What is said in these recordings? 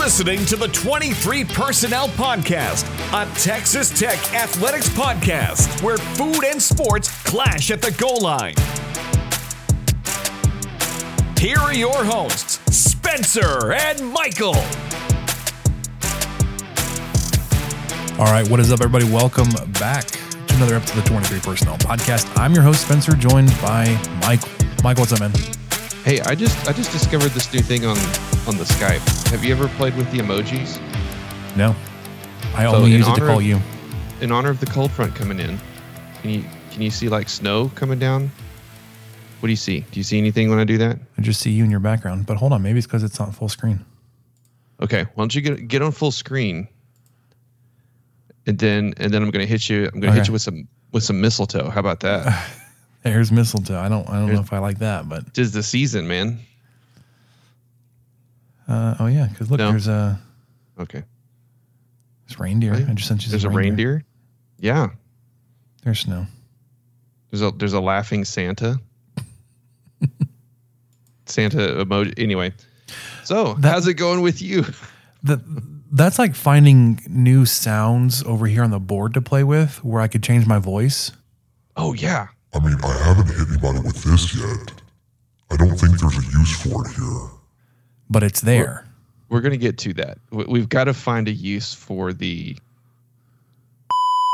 Listening to the 23 Personnel Podcast, a Texas Tech Athletics podcast where food and sports clash at the goal line. Here are your hosts, Spencer and Michael. All right, what is up, everybody? Welcome back to another episode of the 23 Personnel Podcast. I'm your host, Spencer, joined by Michael. Michael, what's up, man? Hey, I just I just discovered this new thing on on the Skype. Have you ever played with the emojis? No, I So only in use it to honor call of- you. In honor of the cold front coming in, can you can you see like snow coming down? What do you see? Do you see anything when I do that? I just see you in your background, but hold on, maybe it's because it's not full screen. Okay, why don't you get get on full screen, and then and then I'm gonna hit you. I'm gonna hit Okay. you with some with some mistletoe. How about that? There's mistletoe. I don't, I don't know if I like that, but Tis the season, man. uh, oh yeah, because look, No. there's a Okay, there's reindeer. Right. I just sent you. there's a some reindeer. Yeah, There's snow. There's a there's a laughing Santa. Santa emoji. Anyway, so That- how's it going with you? That that's like finding new sounds over here on the board to play with, where I could change my voice. Oh yeah, I mean, I haven't hit anybody with this yet. I don't think there's a use for it here. but it's there. we're gonna get to that. We- We've got to find a use for the.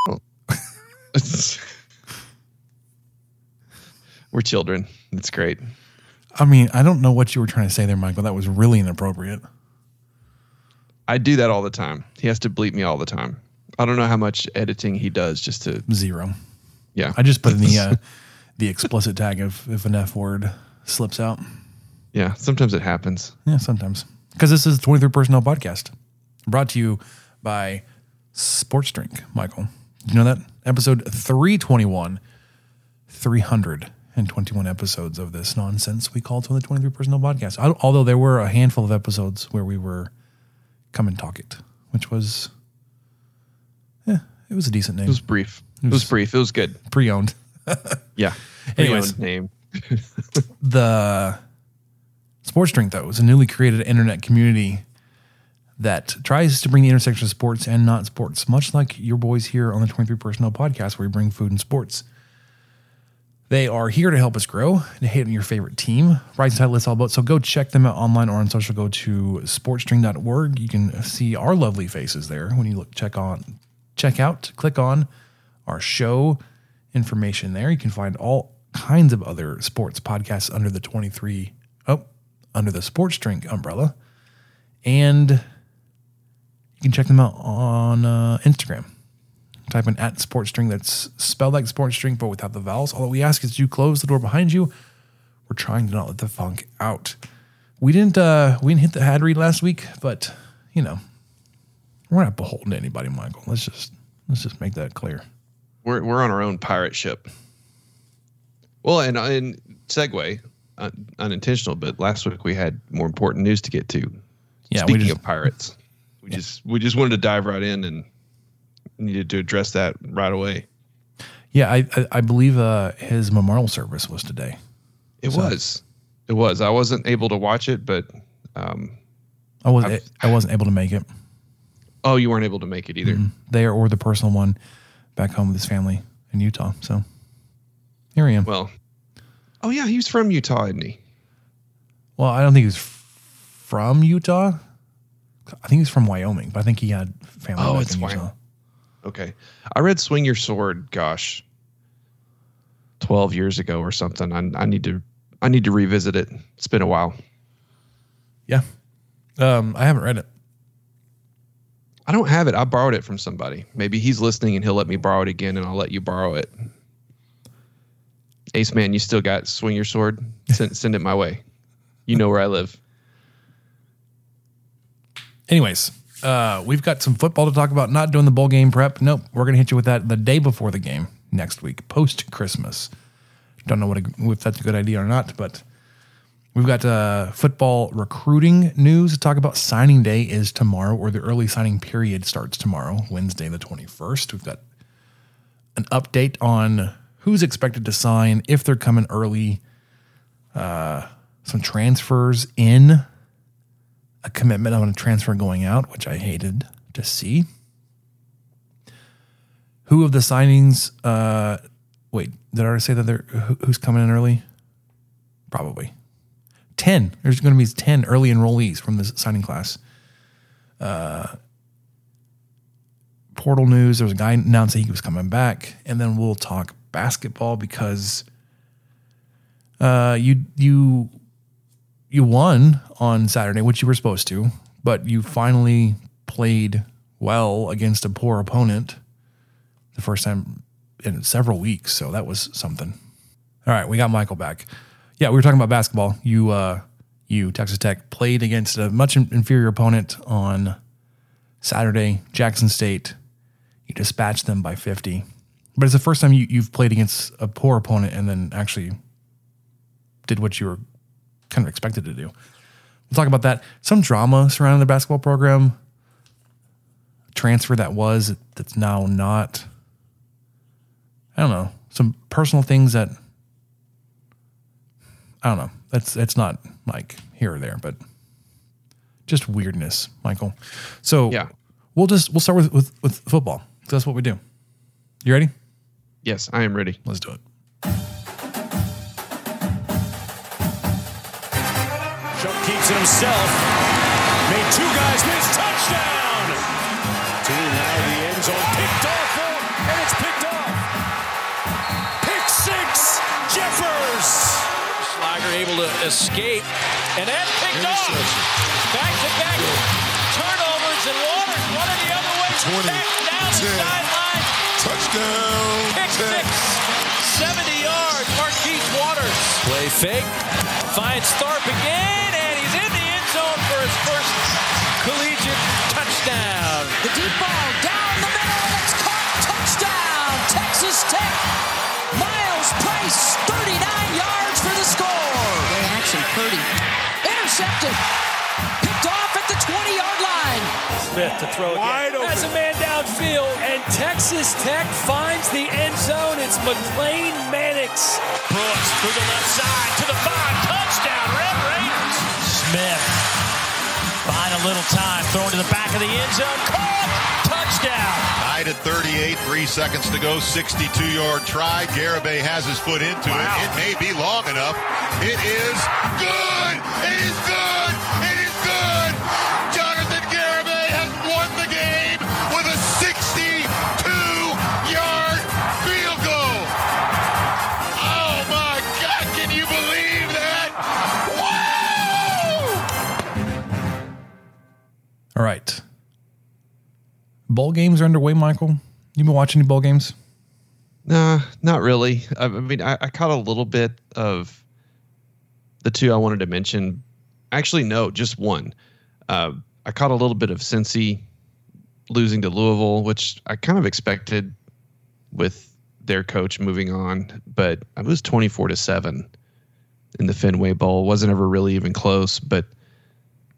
we're children. It's great. I mean, I don't know what you were trying to say there, Michael. That was really inappropriate. I do that all the time. He has to bleep me all the time. I don't know how much editing he does just to Zero. Yeah. I just put in the uh, the explicit tag if if an F word slips out. yeah. Sometimes it happens. Yeah, sometimes. Because this is the 23 Personnel Podcast, brought to you by Sports Drink, Michael. Did you know that? Episode 321, 321 episodes of this nonsense we call the 23 Personnel Podcast. Al- Although there were a handful of episodes where we were come and talk it, which was, it was a decent name. It was brief. It was brief. It was good. Pre owned. Yeah. Anyways. Pre-owned name. the sports drink though is a newly created internet community that tries to bring the intersection of sports and not sports much like your boys here on the 23 personnel podcast where we bring food and sports they are here to help us grow and hate on your favorite team rising tide lifts all boats so go check them out online or on social go to sportsstring.org you can see our lovely faces there when you look check on check out click on our show information there. You can find all kinds of other sports podcasts under the 23, oh, under the Sports Drink umbrella. And you can check them out on uh, Instagram. Type in at Sports Drink. That's spelled like Sports Drink, but without the vowels. All that we ask is you close the door behind you. We're trying to not let the funk out. We didn't uh we didn't hit the ad read last week, but you know, we're not beholden to anybody, Michael. Let's just let's just make that clear. We're we're on our own pirate ship. Well, and and segue, uh, unintentional, but last week we had more important news to get to. Yeah, we Speaking just- of pirates, we just we just wanted to dive right in and needed to address that right away. Yeah, I I, I believe uh, his memorial service was today. It was, it was. I wasn't able to watch it, but um, I was I wasn't able to make it oh, you weren't able to make it either. there or the personal one back home with his family in Utah. So here I am. Well, oh yeah, he was from Utah, isn't he? Well, I don't think he was f- from Utah. I think he's from Wyoming, but I think he had family Oh, back it's in Utah. Wyoming. Okay. I read Swing Your Sword, gosh, 12 years ago or something. I, I need to I need to revisit it. It's been a while. Yeah, um, I haven't read it. I don't have it. I borrowed it from somebody. Maybe he's listening and he'll let me borrow it again and I'll let you borrow it. Ace man, you still got swing your sword. Send send it my way. You know where I live. Anyways, uh, we've got some football to talk about. Not doing the bowl game prep. Nope. We're going to hit you with that the day before the game next week, post Christmas. Don't know what a, if that's a good idea or not, but we've got uh, football recruiting news to talk about. Signing day is tomorrow, or the early signing period starts tomorrow, Wednesday, the 21st. We've got an update on who's expected to sign, if they're coming early, uh, some transfers in a commitment on a transfer going out, which I hated to see. Who of the signings? Uh, wait, did I already say that they're who, who's coming in early? Probably ten. There's going to be ten early enrollees from this signing class. Uh, portal news. There was a guy announcing he was coming back, and then we'll talk basketball because uh, you you you won on Saturday, which you were supposed to, but you finally played well against a poor opponent the first time in several weeks. So that was something. All right, we got Michael back. Yeah, we were talking about basketball. You, uh, you Texas Tech played against a much inferior opponent on Saturday, Jackson State. You dispatched them by 50. But it's the first time you, you've played against a poor opponent and then actually did what you were kind of expected to do. We'll talk about that. Some drama surrounding the basketball program. Transfer that was that's now not. I don't know. Some personal things that I don't know. That's that's not like here or there, but just weirdness, Michael. So Yeah. we'll just we'll start with with, with football. 'cause That's what we do. You ready? Yes, I am ready. Let's do it. Chubb keeps it himself. Made two guys miss. Touchdown! Able to escape, and then picked off. Back to back turnovers, and Waters running the other way. 20, back down the sideline. Touchdown. Pick Tech. six. 70 yards. Marquise Waters. Play fake. Finds Tharp again, and he's in the end zone for his first collegiate touchdown. The deep ball down the middle, and it's caught. Touchdown, Texas Tech. Myles Price, Intercepted. Picked off at the 20-yard line. Smith to throw Wide again. open. Has a man downfield, and Texas Tech finds the end zone. It's McLane Mannix. Brooks through the left side to the five. Touchdown, Red Raiders. Smith buying a little time, throwing to the back of the end zone. Caught. Touchdown. Tied at 38, three seconds to go, 62-yard try. Garibay has his foot into it. It may be long enough. It is good. It is good. All right. Bowl games are underway, Michael. You been watching any bowl games? Nah, not really. I, I mean, I, I caught a little bit of the two I wanted to mention. Actually, no, just one. Uh, I caught a little bit of Cincy losing to Louisville, which I kind of expected with their coach moving on, but it was 24 to 7 in the Fenway Bowl. wasn't ever really even close, but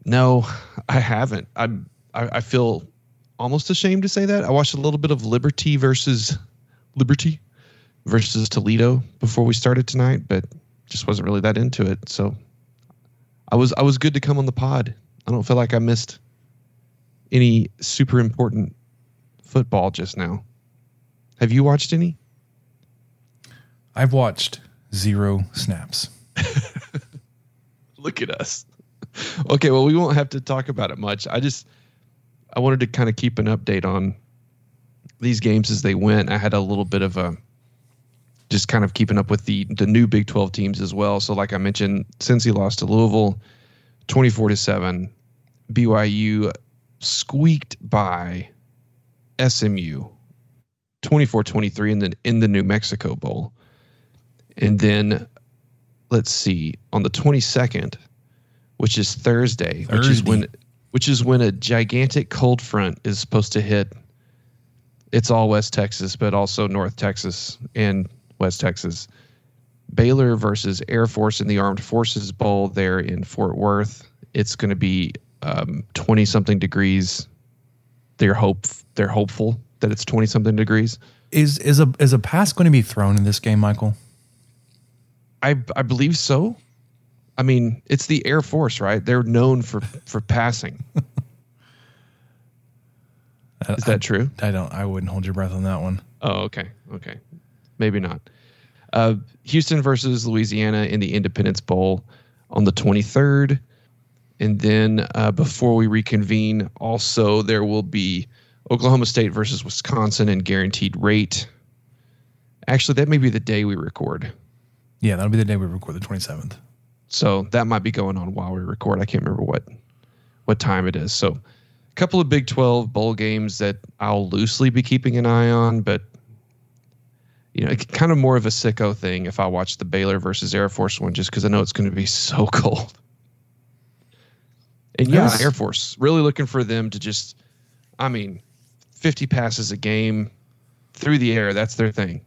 no, I haven't. I'm I, I feel almost ashamed to say that. I watched a little bit of Liberty versus Liberty versus Toledo before we started tonight, but just wasn't really that into it. So I was I was good to come on the pod. I don't feel like I missed any super important football just now. Have you watched any? I've watched zero snaps. Look at us. Okay, well we won't have to talk about it much. I just I wanted to kind of keep an update on these games as they went. I had a little bit of a just kind of keeping up with the the new Big 12 teams as well. So like I mentioned, Cincy lost to Louisville 24 to 7, BYU squeaked by SMU 24-23 in the in the New Mexico Bowl. And then let's see, on the 22nd, which is Thursday, which is Thursday. when which is when a gigantic cold front is supposed to hit. It's all West Texas, but also North Texas and West Texas. Baylor versus Air Force in the Armed Forces Bowl there in Fort Worth. It's going to be um, twenty something degrees. They're hope they're hopeful that it's twenty something degrees. Is is a is a pass going to be thrown in this game, Michael? I I believe so. I mean, it's the Air Force, right? They're known for for passing. Is that true? I don't. I wouldn't hold your breath on that one. Oh, okay, okay, maybe not. Uh, Houston versus Louisiana in the Independence Bowl on the 23rd, and then uh, before we reconvene, also there will be Oklahoma State versus Wisconsin and guaranteed rate. Actually, that may be the day we record. Yeah, that'll be the day we record the twenty seventh. So that might be going on while we record. I can't remember what what time it is. So a couple of Big 12 bowl games that I'll loosely be keeping an eye on, but you know, kind of more of a sicko thing if I watch the Baylor versus Air Force one just because I know it's going to be so cold. And yeah, Yes. Air Force really looking for them to just, I mean, 50 passes a game through the air. That's their thing.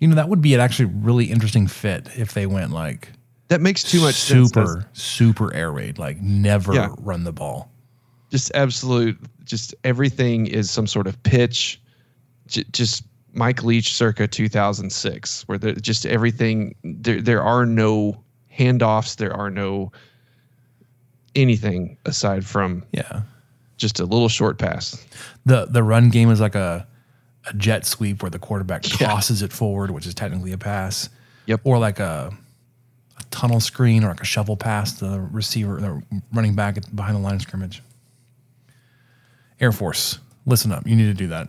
You know, that would be an actually really interesting fit if they went like That makes too much sense. super super air raid, like never Yeah. run the ball. just absolute just everything is some sort of pitch j- just mike leach circa 2006 where the, just everything there there are no handoffs there are no anything aside from Yeah. just a little short pass The the run game is like a a jet sweep where the quarterback Yeah. tosses it forward, which is technically a pass. Yep. Or like a tunnel screen or like a shovel pass to the receiver, the running back behind the line of scrimmage. Air Force, listen up. You need to do that.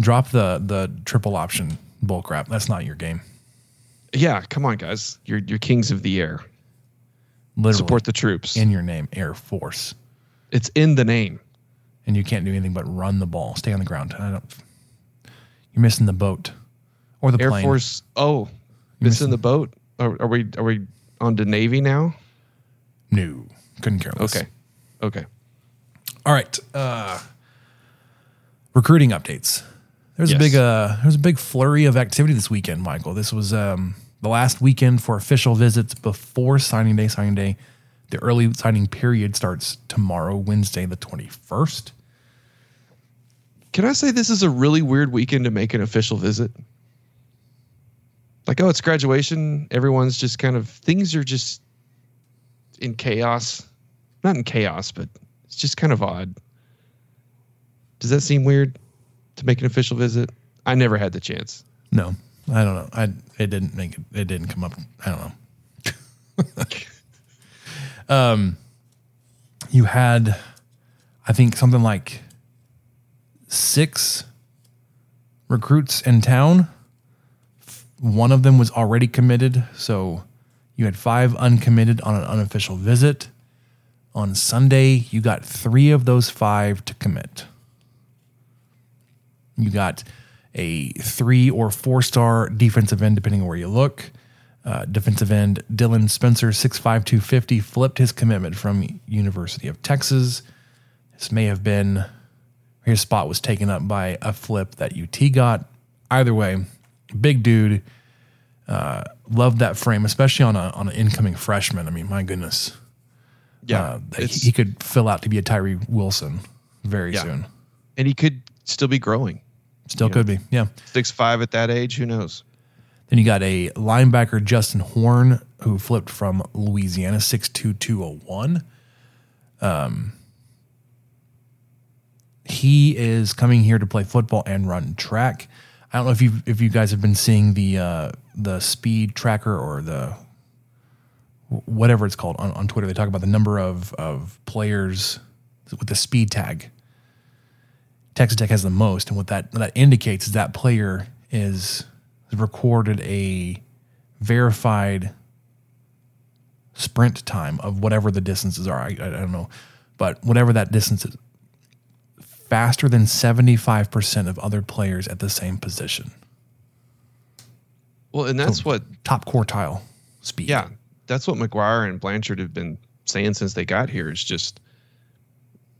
Drop the the triple option bull crap. That's not your game. yeah come on guys you're you're kings of the air Literally support the troops in your name, Air Force. it's in the name and you can't do anything but run the ball, stay on the ground. I don't. You're missing the boat or the air plane. force oh you're missing the boat are, are we are we on to navy now No, couldn't care less. okay okay All right. Uh, recruiting updates. There's a big uh, there's a big flurry of activity this weekend, Michael. This was um, the last weekend for official visits before signing day. Signing day, the early signing period starts tomorrow, Wednesday, the 21st. Can I say this is a really weird weekend to make an official visit? Like, oh, it's graduation. Everyone's just kind of things are just in chaos. Not in chaos, but it's just kind of odd. Does that seem weird to make an official visit? I never had the chance. No, I don't know. I it didn't make it. It didn't come up. I don't know. um, you had, I think something like six recruits in town. One of them was already committed, so you had five uncommitted on an unofficial visit. On Sunday, you got three of those five to commit. You got a three or four star defensive end, depending on where you look. Uh, defensive end Dylan Spencer, 6'5", 250, flipped his commitment from University of Texas. This may have been his spot was taken up by a flip that UT got. Either way, big dude. Uh, loved that frame, especially on a on an incoming freshman. I mean, my goodness, uh, he, he could fill out to be a Tyree Wilson very Yeah. soon. and he could still be growing. Still could be, yeah. Six five at that age, who knows? Then you got a linebacker, Justin Horn, who flipped from Louisiana, 6'2", 201. Um, he is coming here to play football and run track. I don't know if you if you guys have been seeing the uh, the speed tracker or the whatever it's called on, on Twitter. They talk about the number of of players with the speed tag. Texas Tech has the most, and what that what that indicates is that player is recorded a verified sprint time of whatever the distances are. I, I don't know, but whatever that distance is, faster than seventy five percent of other players at the same position. Well, and that's what top quartile speed. Yeah, that's what McGuire and Blanchard have been saying since they got here. Is just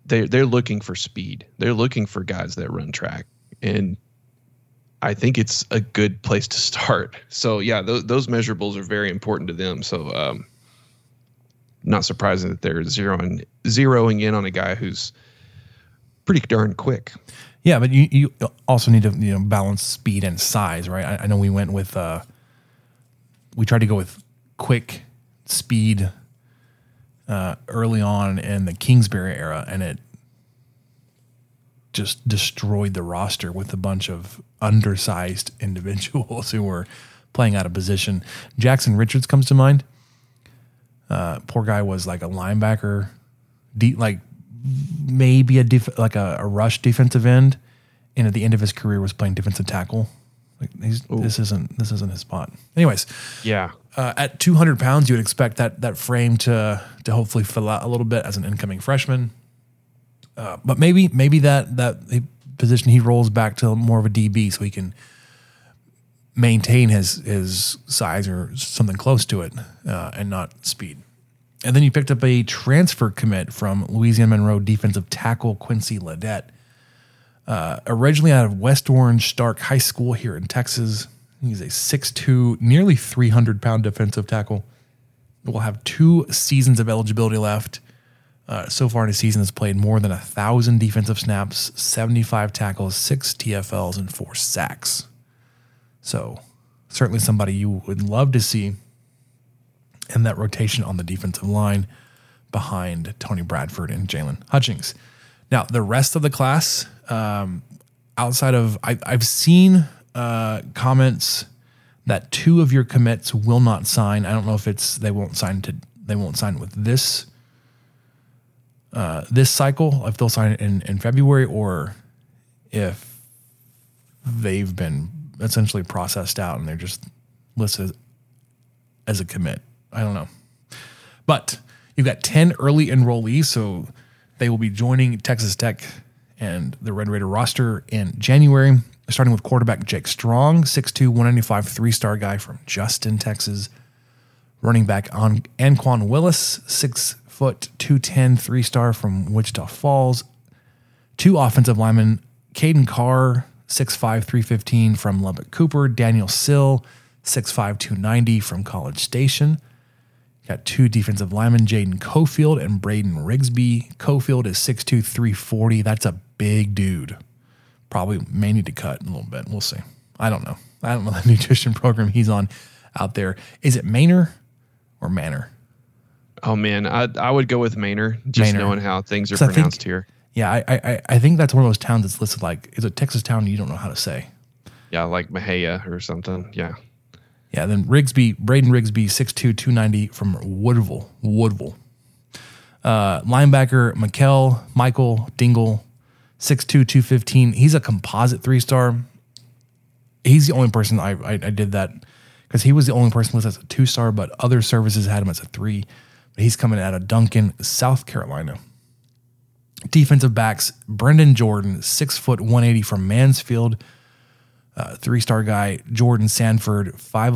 they they're looking for speed. They're looking for guys that run track, and I think it's a good place to start. So yeah, those those measurables are very important to them. So um, not surprising that they're zeroing zeroing in on a guy who's pretty darn quick. Yeah, but you, you also need to you know balance speed and size, right? I, I know we went with uh, we tried to go with quick speed uh, early on in the Kingsbury era, and it just destroyed the roster with a bunch of undersized individuals who were playing out of position. Jackson Richards comes to mind. Uh, poor guy was like a linebacker, deep, like maybe a def- like a, a, rush defensive end, and at the end of his career was playing defensive tackle. Like this isn't this isn't his spot. Anyways, yeah. Uh, at 200 pounds, you would expect that that frame to to hopefully fill out a little bit as an incoming freshman. Uh, but maybe maybe that that position he rolls back to more of a DB so he can maintain his his size or something close to it uh, and not speed. And then you picked up a transfer commit from Louisiana Monroe defensive tackle Quincy Ledette. Uh, originally out of West Orange Stark High School here in Texas. He's a 6'2, nearly 300 pound defensive tackle. Will have two seasons of eligibility left. Uh, so far in his season, has played more than a thousand defensive snaps, 75 tackles, six TFLs, and four sacks. So, certainly somebody you would love to see in that rotation on the defensive line behind Tony Bradford and Jaylon Hutchings. Now, the rest of the class, um, outside of, I, have seen uh, comments that two of your commits will not sign. I don't know if it's they won't sign to they won't sign with this uh, this cycle, if they'll sign in, in February or if they've been essentially processed out and they're just listed as a commit. I don't know. But you've got 10 early enrollees, so they will be joining Texas Tech and the Red Raider roster in January, starting with quarterback Jake Strong, 6'2, 195, three star guy from Justin, Texas. Running back on Anquan Willis, 6 foot 210, three star from Wichita Falls. Two offensive linemen, Caden Carr, 6'5, 315 from Lubbock Cooper. Daniel Sill, 6'5, 290 from College Station. Got two defensive linemen, Jaden Cofield and Braden Rigsby. Cofield is 6'2, 340. That's a big dude. Probably may need to cut in a little bit. We'll see. I don't know. I don't know the nutrition program he's on out there. Is it Manor or Manor? Oh man, I I would go with Manor, just Manor. knowing how things are pronounced think, here. Yeah, I, I I think that's one of those towns that's listed like is a Texas town you don't know how to say. Yeah, like Mexia or something. Yeah. Yeah, then Rigsby, Braden Rigsby, 6'2", 290 from Woodville. Woodville. Uh, linebacker Mikel, Michael Dingle, 6'2", 215. He's a composite three-star. He's the only person I, I, I did that because he was the only person listed as a two-star, but other services had him as a three. But He's coming out of Duncan, South Carolina. Defensive backs Brendan Jordan, six foot 180 from Mansfield. Uh, three star guy Jordan Sanford, 5'11,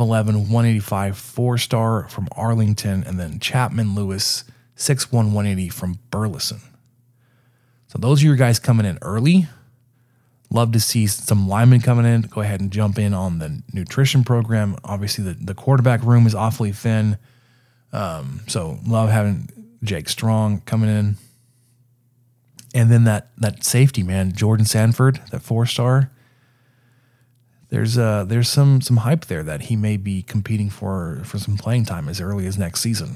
185, four star from Arlington. And then Chapman Lewis, 6'1, 180 from Burleson. So those are your guys coming in early. Love to see some linemen coming in. Go ahead and jump in on the nutrition program. Obviously, the, the quarterback room is awfully thin. Um, so love having Jake Strong coming in. And then that that safety man, Jordan Sanford, that four star. There's uh there's some some hype there that he may be competing for for some playing time as early as next season.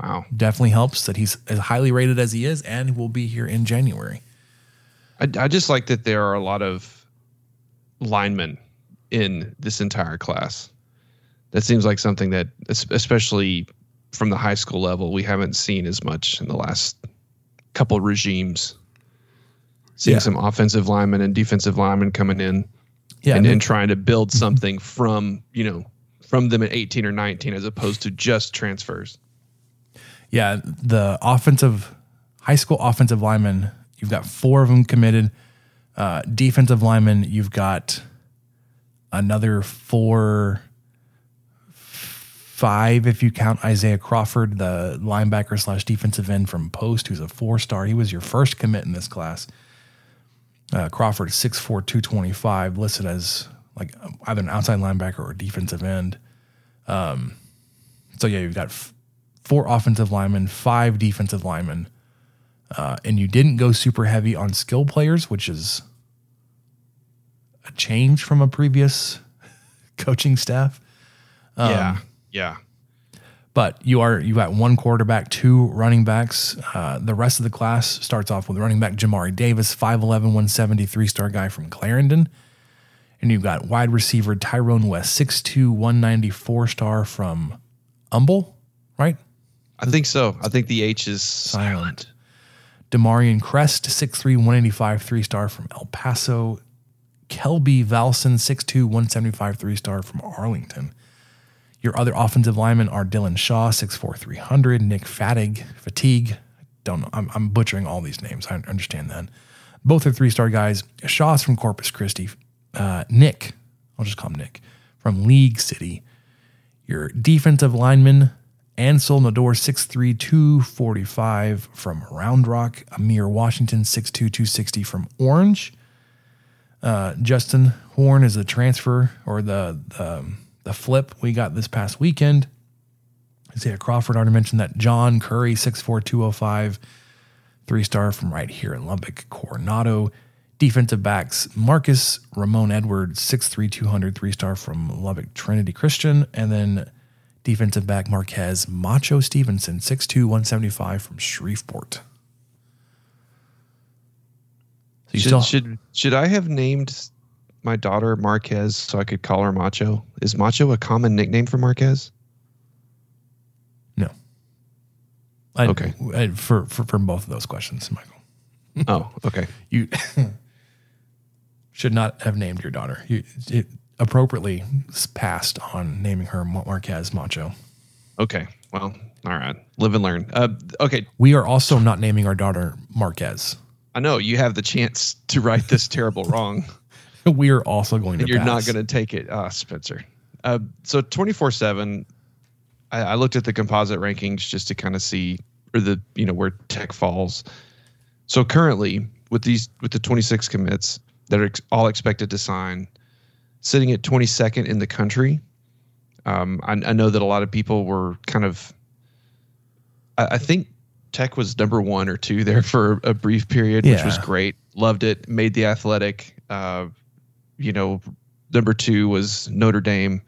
Wow, definitely helps that he's as highly rated as he is, and will be here in January. I, I just like that there are a lot of linemen in this entire class. That seems like something that, especially from the high school level, we haven't seen as much in the last couple regimes. Seeing yeah. some offensive linemen and defensive linemen coming in, yeah, and, and trying to build mm-hmm. something from you know from them at 18 or 19 as opposed to just transfers. Yeah, the offensive high school offensive linemen, you've got four of them committed. Uh, defensive linemen, you've got another four five if you count Isaiah Crawford, the linebacker slash defensive end from Post, who's a four star. He was your first commit in this class. Uh, Crawford, 6'4, 225, listed as like either an outside linebacker or defensive end. Um, so yeah, you've got f- four offensive linemen, five defensive linemen, uh, and you didn't go super heavy on skill players, which is a change from a previous coaching staff. yeah. Yeah. But you are you got one quarterback, two running backs. Uh, the rest of the class starts off with running back Jamari Davis, 5'11", 170, three-star guy from Clarendon. And you've got wide receiver Tyrone West, 6'2", 194 star from Humble, right? I think so. I think the H is silent. Demarion Crest, 6'3", 185, three-star from El Paso. Kelby Valson, 6'2", 175, three-star from Arlington. Your other offensive linemen are Dylan Shaw, 6'4", 300, Nick Fatig, Fatigue. Don't know. I'm, I'm butchering all these names. I understand that. Both are three-star guys. Shaw's from Corpus Christi. Uh, Nick, I'll just call him Nick, from League City. Your defensive lineman, Ansel Nador, 6'3", 245 from Round Rock. Amir Washington, 6'2", 260 from Orange. Uh, Justin Horn is the transfer or the, the the flip we got this past weekend. Isaiah Crawford already mentioned that. John Curry, 6'4", 205, three star from right here in Lubbock. Coronado. Defensive backs Marcus Ramon Edwards, 6'3", 200, three star from Lubbock Trinity Christian. And then defensive back Marquez Macho Stevenson, 6'2", 175 from Shreveport. So should, should should I have named my daughter Marquez so I could call her Macho? Is Macho a common nickname for Marquez? No. I, okay. I, for, for for both of those questions, Michael. oh, okay. You should not have named your daughter. You it appropriately passed on naming her Marquez Macho. Okay. Well, all right. Live and learn. Uh, okay. We are also not naming our daughter Marquez. I know you have the chance to right this terrible wrong. we are also going to. And you're pass. not going to take it, uh, Spencer. Uh, so 24 seven. I looked at the composite rankings just to kind of see, or the you know where Tech falls. So currently, with these with the 26 commits that are ex- all expected to sign, sitting at 22nd in the country. Um, I, I, know that a lot of people were kind of. I, I, think Tech was number one or two there for a brief period, yeah. which was great. Loved it. Made the athletic. Uh, you know, number two was Notre Dame,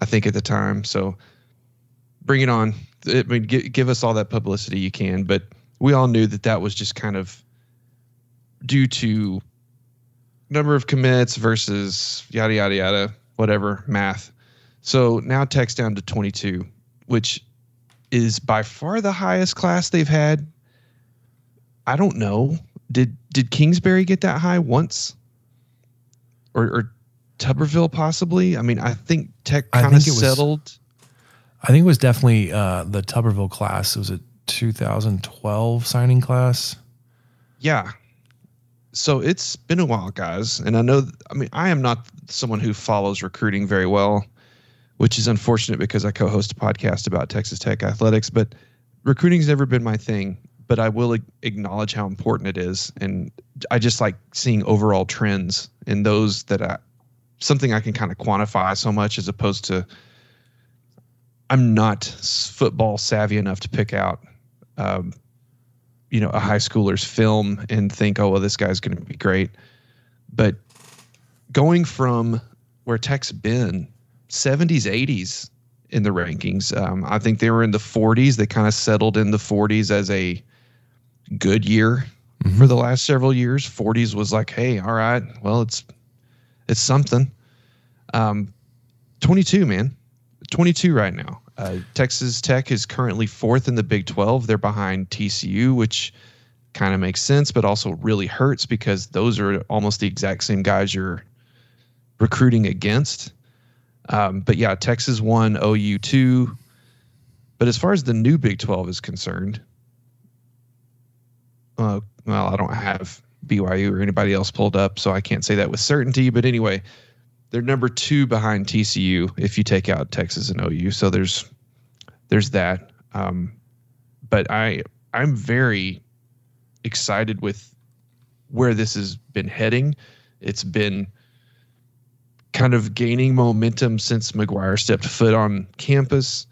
I think at the time. So bring it on. I mean, give, give us all that publicity you can. But we all knew that that was just kind of due to number of commits versus yada, yada, yada, whatever, math. So now Tech's down to 22, which is by far the highest class they've had. I don't know. Did did Kingsbury get that high once? Or, or Tuberville possibly. I mean, I think Tech kind of settled. Was, I think it was definitely uh, the Tuberville class. It was a 2012 signing class. Yeah. So it's been a while, guys, and I know. I mean, I am not someone who follows recruiting very well, which is unfortunate because I co-host a podcast about Texas Tech athletics. But recruiting's never been my thing. But I will acknowledge how important it is, and I just like seeing overall trends in those that I, something I can kind of quantify so much as opposed to I'm not football savvy enough to pick out, um, you know, a high schooler's film and think, oh, well, this guy's going to be great. But going from where Tech's been 70s, 80s in the rankings, um, I think they were in the 40s. They kind of settled in the 40s as a good year mm-hmm. for the last several years. 40s was like, hey, all right, well, it's it's something. Um, 22, man, 22 right now. Uh, Texas Tech is currently fourth in the Big 12. They're behind TCU, which kind of makes sense, but also really hurts because those are almost the exact same guys you're recruiting against. Um, but yeah, Texas one, OU two. But as far as the new Big 12 is concerned, uh, well, I don't have BYU or anybody else pulled up, so I can't say that with certainty. But anyway, they're number two behind TCU if you take out Texas and OU. So there's there's that. Um, but I I'm very excited with where this has been heading. It's been kind of gaining momentum since McGuire stepped foot on campus,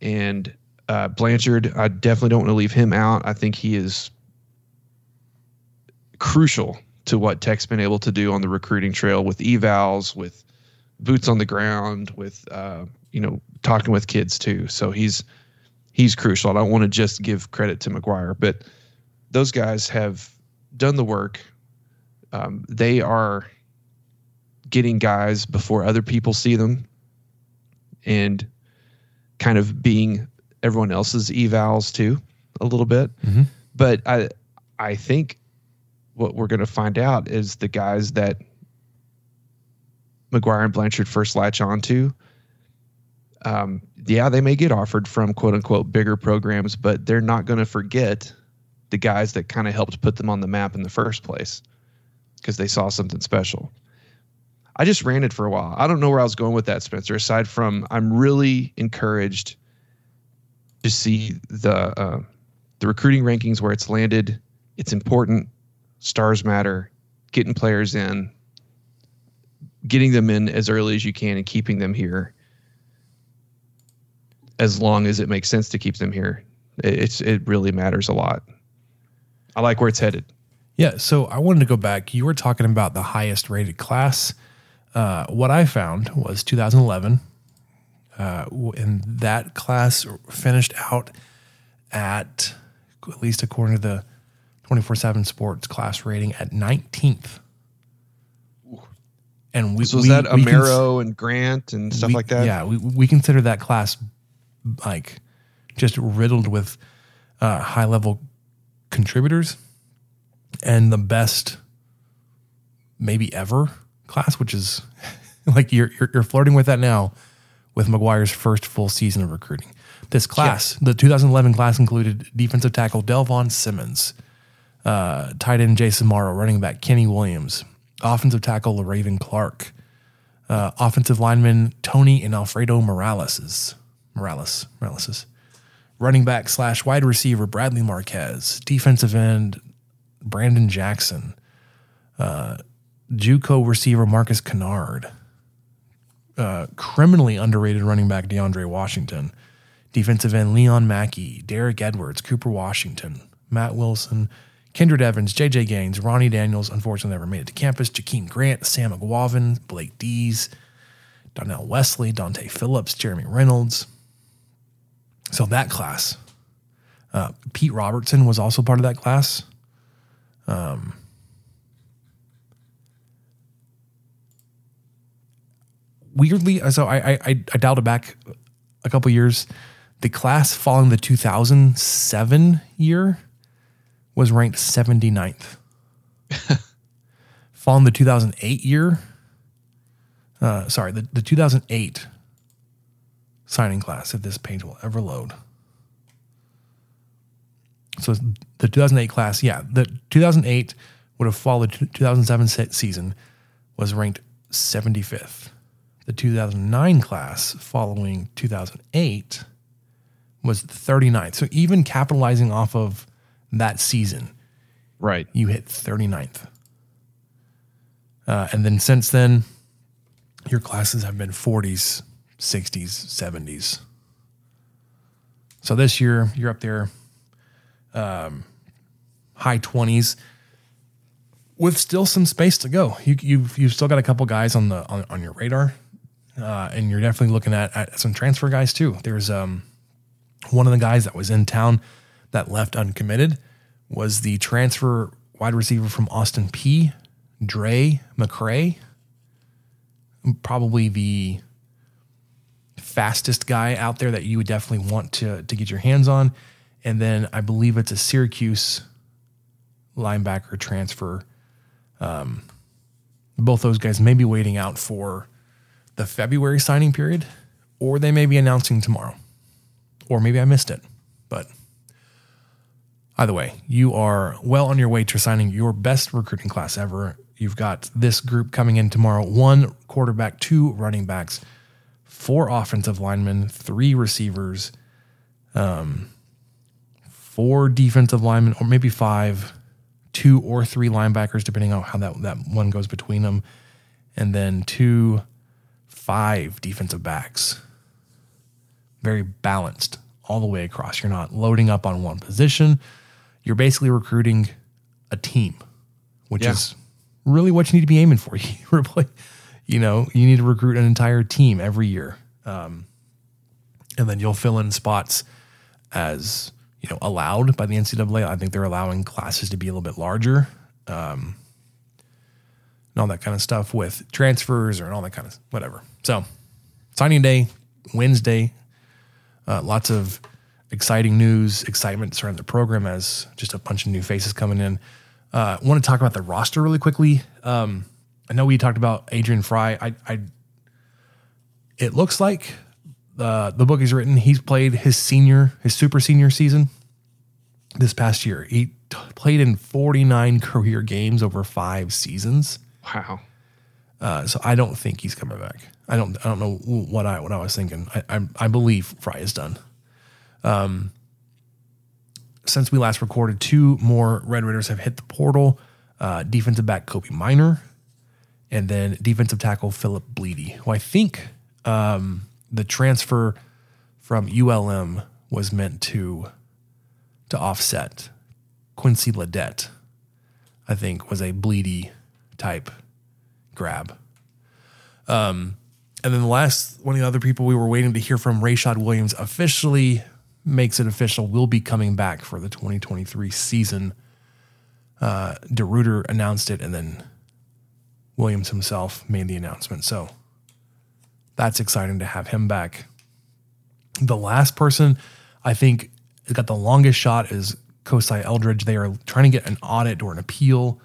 and uh, Blanchard. I definitely don't want to leave him out. I think he is crucial to what Tech's been able to do on the recruiting trail with evals, with boots on the ground, with uh, you know talking with kids too. So he's he's crucial. I don't want to just give credit to McGuire, but those guys have done the work. Um, they are getting guys before other people see them, and kind of being everyone else's evals too a little bit. But I I think what we're going to find out is the guys that McGuire and Blanchard first latch onto. Um, yeah, they may get offered from quote unquote bigger programs, but they're not going to forget the guys that kind of helped put them on the map in the first place because they saw something special. I just ranted for a while. I don't know where I was going with that, Spencer. Aside from, I'm really encouraged to see the uh, the recruiting rankings where it's landed. It's important. Stars matter. Getting players in, getting them in as early as you can, and keeping them here as long as it makes sense to keep them here. It- It's it really matters a lot. I like where it's headed. Yeah, so I wanted to go back. You were talking about the highest rated class. Uh, what I found was 2011, uh, and that class finished out at, at least according to the 24 7 sports class rating, at 19th. And we, So was we- that we cons- Amaro and Grant and stuff we- like that? Yeah, we, we consider that class like just riddled with uh, high level contributors and the best maybe ever class, which is like you're, you're you're flirting with that now with McGuire's first full season of recruiting. This class, the 2011 class, included defensive tackle Delvon Simmons, uh, tight end Jason Morrow, running back Kenny Williams, offensive tackle Raven Clark, uh, offensive lineman Tony and Alfredo Morales. Morales, Morales. Running back slash wide receiver Bradley Marquez. Defensive end Brandon Jackson. Uh, JUCO receiver Marcus Kennard. Uh, criminally underrated running back DeAndre Washington. Defensive end Leon Mackey, Derek Edwards, Cooper Washington, Matt Wilson, Kendrick Evans, JJ Gaines, Ronnie Daniels, unfortunately never made it to campus, Jakeem Grant, Sam Eguavoen, Blake Dees, Donnell Wesley, Dante Phillips, Jeremy Reynolds. So that class. Uh, Pete Robertson was also part of that class. Um, weirdly, so I, I I dialed it back a couple years. The class following the 2007 year was ranked 79th. following the 2008 year, uh, sorry, the, the 2008 signing class, if this page will ever load. So the 2008 class, yeah, the 2008 would have followed the 2007 season was ranked 75th. The 2009 class following 2008 was 39th. So even capitalizing off of that season, Right. you hit 39th. Uh, and then since then, your classes have been 40s, 60s, 70s. So this year, you're up there, um, high 20s, with still some space to go. You, you've you've still got a couple guys on the on, on your radar, uh, and you're definitely looking at, at some transfer guys too. There's um one of the guys that was in town that left uncommitted was the transfer wide receiver from Austin Peay Dre McCray, probably the fastest guy out there that you would definitely want to to get your hands on. And then I believe it's a Syracuse linebacker transfer. Um, both those guys may be waiting out for the February signing period, or they may be announcing tomorrow, or maybe I missed it. But either way, you are well on your way to signing your best recruiting class ever you've got this group coming in tomorrow one quarterback, two running backs, four offensive linemen, three receivers, um, four defensive linemen, or maybe five, two or three linebackers, depending on how that, that one goes between them, and then two, five defensive backs. Very balanced all the way across. You're not loading up on one position. You're basically recruiting a team, which Yeah. is really what you need to be aiming for. You you know, you need to recruit an entire team every year, um, and then you'll fill in spots as you know allowed by the NCAA. I think they're allowing classes to be a little bit larger, um, and all that kind of stuff with transfers or and all that kind of whatever. So, signing day Wednesday, uh, lots of exciting news, excitement surrounding the program as just a bunch of new faces coming in. Uh, want to talk about the roster really quickly. Um, I know we talked about Adrian Frye. I, I it looks like uh, the book is written. He's played his senior, his super senior season this past year. He t- played in 49 career games over five seasons. Wow. Uh, so I don't think he's coming back. I don't. I don't know what I what I was thinking. I I, I believe Frye is done. Um, since we last recorded, two more Red Raiders have hit the portal. Uh, defensive back Kobee Minor, and then defensive tackle Philip Blidi, who I think um, the transfer from ULM was meant to to offset. Quincy Ledet, I think, was a Blidi type grab. Um, and then the last one of the other people we were waiting to hear from, Rayshad Williams, officially makes it official. Will be coming back for the 2023 season. Uh, DeRuyter announced it, and then Williams himself made the announcement. So that's exciting to have him back. The last person I think has got the longest shot is Kosai Eldridge. They are trying to get an audit or an appeal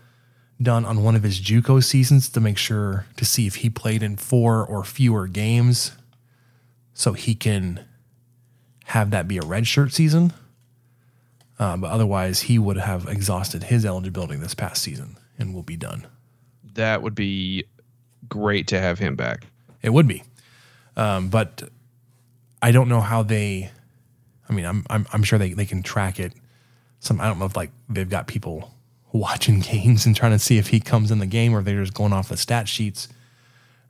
done on one of his JUCO seasons to make sure to see if he played in four or fewer games, so he can have that be a redshirt season. Uh, but otherwise, he would have exhausted his eligibility this past season and will be done. That would be great to have him back. It would be, um, but I don't know how they. I mean, I'm I'm, I'm sure they, they can track it. Some I don't know if like they've got people watching games and trying to see if he comes in the game or if they're just going off the stat sheets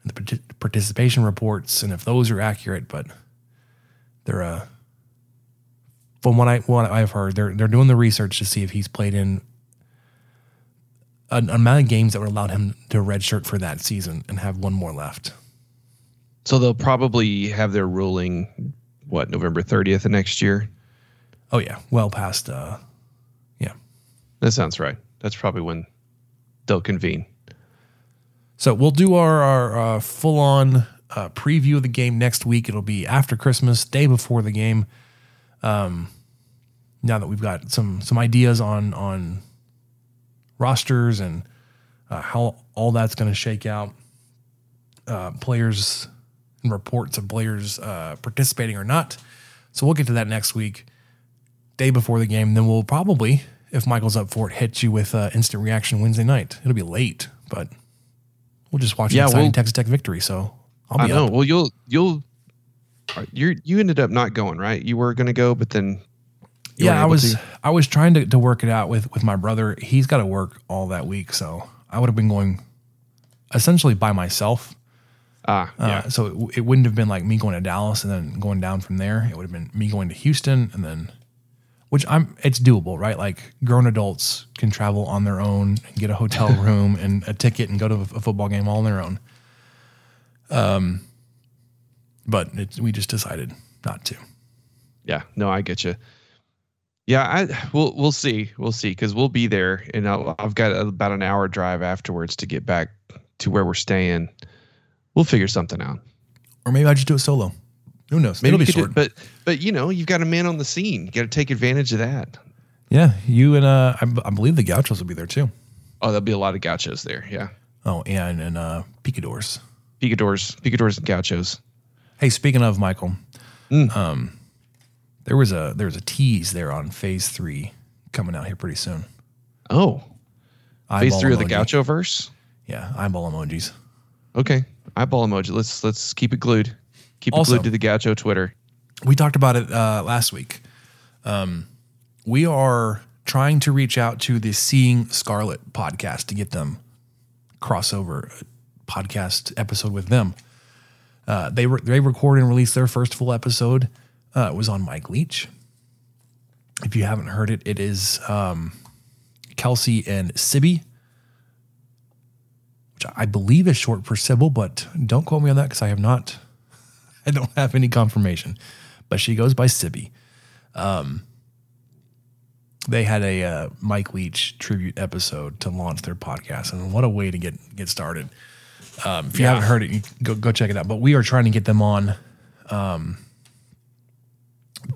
and the parti- participation reports and if those are accurate. But they're uh, from what I what I've heard, they're they're doing the research to see if he's played in an amount of games that would allow him to redshirt for that season and have one more left. So they'll probably have their ruling, what, November 30th of next year? Oh yeah, well past. Uh, yeah, That sounds right. That's probably when they'll convene. So we'll do our, our uh, full on uh, preview of the game next week. It'll be after Christmas, day before the game. Um, now that we've got some some ideas on on rosters and uh, how all that's going to shake out, uh, players and reports of players uh, participating or not. So we'll get to that next week, day before the game. Then we'll probably, if Michael's up for it, hit you with uh, instant reaction Wednesday night. It'll be late, but we'll just watch Yeah, the exciting we'll- Texas Tech victory. So I'll I be know. up. Well, you'll you'll you you ended up not going, right? You were going to go, but then yeah, I was to? I was trying to, to work it out with with my brother. He's got to work all that week, so I would have been going essentially by myself. Ah, Uh, yeah. So it, it wouldn't have been like me going to Dallas and then going down from there. It would have been me going to Houston and then, which I'm it's doable, right? Like grown adults can travel on their own and get a hotel room and a ticket and go to a, a football game all on their own. Um, but it, we just decided not to. Yeah, no, I get you. Yeah, I we'll we'll see, we'll see, because we'll be there, and I'll, I've got about an hour drive afterwards to get back to where we're staying. We'll figure something out. Or maybe I just do it solo. Who knows? Maybe It'll be could do- short. but but you know, you've got a man on the scene. You got to take advantage of that. Yeah, you and uh, I, I believe the Gauchos will be there too. Oh, there'll be a lot of gauchos there. Yeah, Oh, and and uh, Picadors. picadors, picadors, and gauchos. Hey, speaking of Michael, Mm. um, there was a there was a tease there on Phase Three coming out here pretty soon. Oh, phase three of the. Gaucho verse. Yeah, eyeball emojis. Okay, eyeball emoji. Let's let's keep it glued. Keep Also- it glued to the Gaucho Twitter. We talked about it uh, last week. Um, we are trying to reach out to the Seeing Scarlet podcast to get them crossover podcast episode with them. Uh, they re- they recorded and released their first full episode. Uh, it was on Mike Leach. If you haven't heard it, it is um, Kelsey and Sibby, which I believe is short for Sybil, but don't quote me on that because I have not I don't have any confirmation, but she goes by Sibby. Um, they had a uh, Mike Leach tribute episode to launch their podcast, and what a way to get get started! Um, if you haven't heard it, you go go check it out. But we are trying to get them on. Um,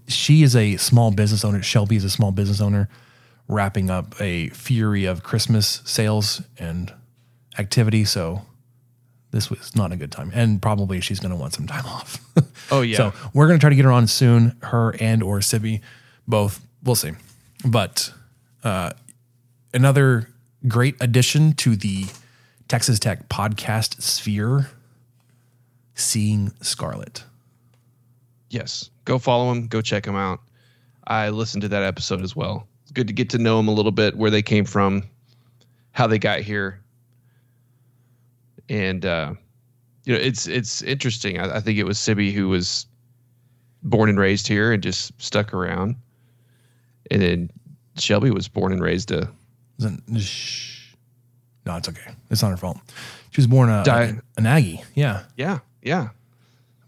she is a small business owner. Shelby is a small business owner, wrapping up a fury of Christmas sales and activity. So this was not a good time, and probably she's going to want some time off. Oh yeah. So we're going to try to get her on soon, her and or Sibby, both. We'll see. But uh, another great addition to the Texas Tech podcast sphere, seeing Scarlet. Yes. Go follow them. Go check them out. I listened to that episode as well. It's good to get to know them a little bit, where they came from, how they got here, and uh, you know, it's it's interesting. I, I think it was Sibby who was born and raised here and just stuck around, and then Shelby was born and raised a shh. No, it's okay. It's not her fault. She was born a, Di- an Aggie, yeah, yeah yeah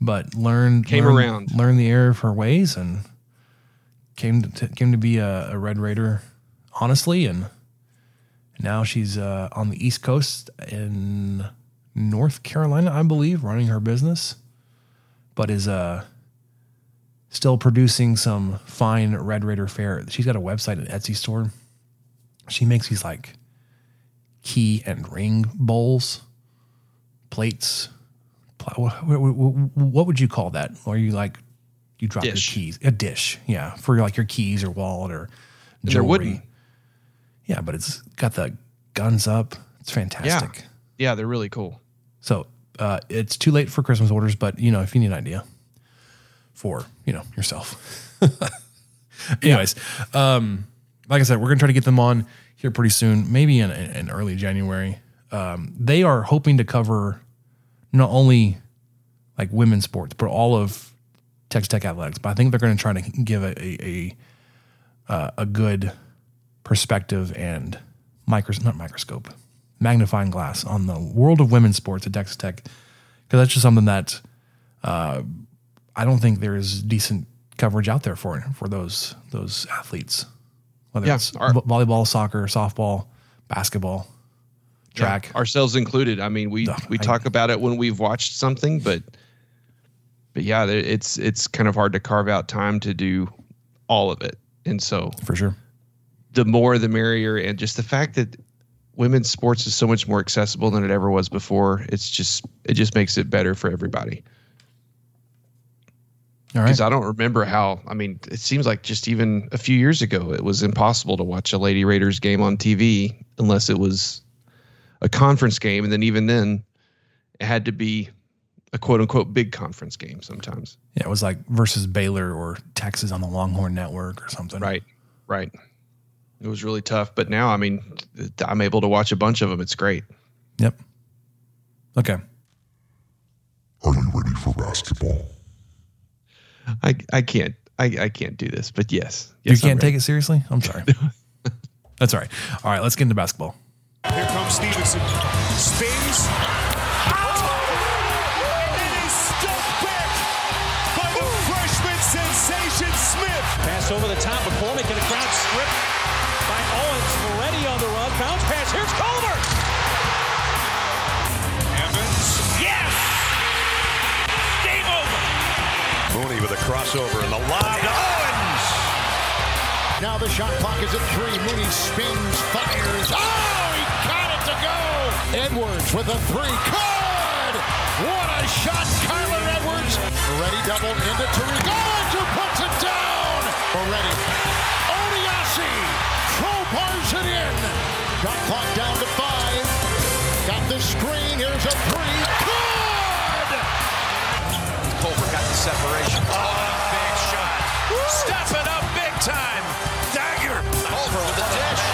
but learned Came learned- around. learned the error of her ways, and came to came to be a, a Red Raider, honestly, and now she's uh, on the East Coast in North Carolina, I believe, running her business, but is uh still producing some fine Red Raider fare. She's got a website and Etsy store. She makes these like key and ring bowls, plates. Pla- What, would you call that? Or you like you drop Dish. your keys? A dish, yeah, for like your keys or wallet or they're jewelry. wooden. Yeah, but it's got the guns up. It's fantastic. Yeah, they're really cool. So uh, it's too late for Christmas orders, but you know, if you need an idea for you know yourself. Anyways, um, like I said, we're gonna try to get them on here pretty soon, maybe in, in early January. Um, they are hoping to cover not only like women's sports, but all of Texas Tech athletics. But I think they're going to try to give a a, a, uh, a good perspective and micros not microscope magnifying glass on the world of women's sports at Texas Tech because that's just something that uh, I don't think there is decent coverage out there for for those those athletes, whether Yeah, it's our- vo- volleyball, soccer, softball, basketball, track. Yeah, ourselves included. I mean, we Ugh, we I- talk about it when we've watched something, but but yeah, it's it's kind of hard to carve out time to do all of it. And so for sure. the more the merrier and just the fact that women's sports is so much more accessible than it ever was before, it's just it just makes it better for everybody. All right. Because I don't remember how. I mean, it seems like just even a few years ago, it was impossible to watch a Lady Raiders game on TV unless it was a conference game, and then even then, it had to be a quote unquote big conference game sometimes. Yeah, it was like versus Baylor or Texas on the Longhorn Network or something. Right, right. It was really tough, but now, I mean, I'm able to watch a bunch of them. It's great. Yep. Okay. Are you ready for basketball? I I can't I, I can't do this, but yes, you yes, I'm can't take it seriously? I'm sorry. That's all right. All right, let's get into basketball. Here comes Stevenson. Spins. Oh! And it is stuck back by the freshman sensation Smith. Pass over the top. McCormick and a crowd stripped by Owens. Moretti on the run. Bounce pass. Here's Culver. Crossover and the lob to Owens. Now the shot clock is at three. Mooney spins, fires. Oh, he got it to go. Edwards with a three. Good. What a shot, Kyler Edwards. Ready doubled into Tariq. Owens who puts it down. Already. Odiase crowbars it in. Shot clock down to five. Got the screen. Here's a three. Good! Culver got the separation. Oh, big shot. Stepping up big time. Dagger. Culver with the dish.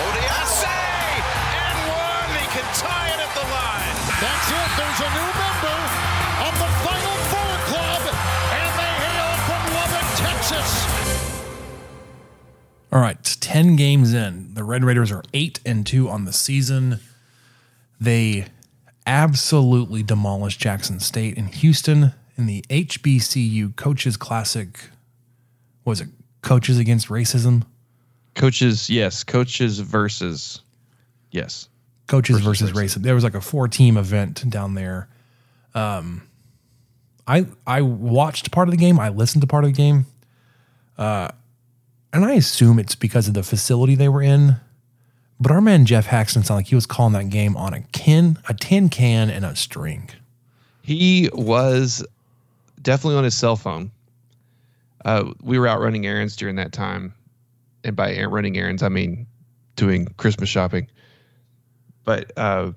Odiase. And one. He can tie it at the line. That's it. There's a new member of the Final Four Club, and they hail from Lubbock, Texas. All right, 10 games in. The Red Raiders are 8 and 2 on the season. They absolutely demolished Jackson State in Houston in the HBCU Coaches Classic. Was it Coaches Against Racism? Coaches, yes. Coaches versus, yes. Coaches versus, racism. There was like a four team event down there. Um, I I watched part of the game. I listened to part of the game. Uh, and I assume it's because of the facility they were in. But our man Geoff Haxton sounded like he was calling that game on a can, a tin can, and a string. He was definitely on his cell phone. Uh, we were out running errands during that time, and by running errands, I mean doing Christmas shopping. But uh,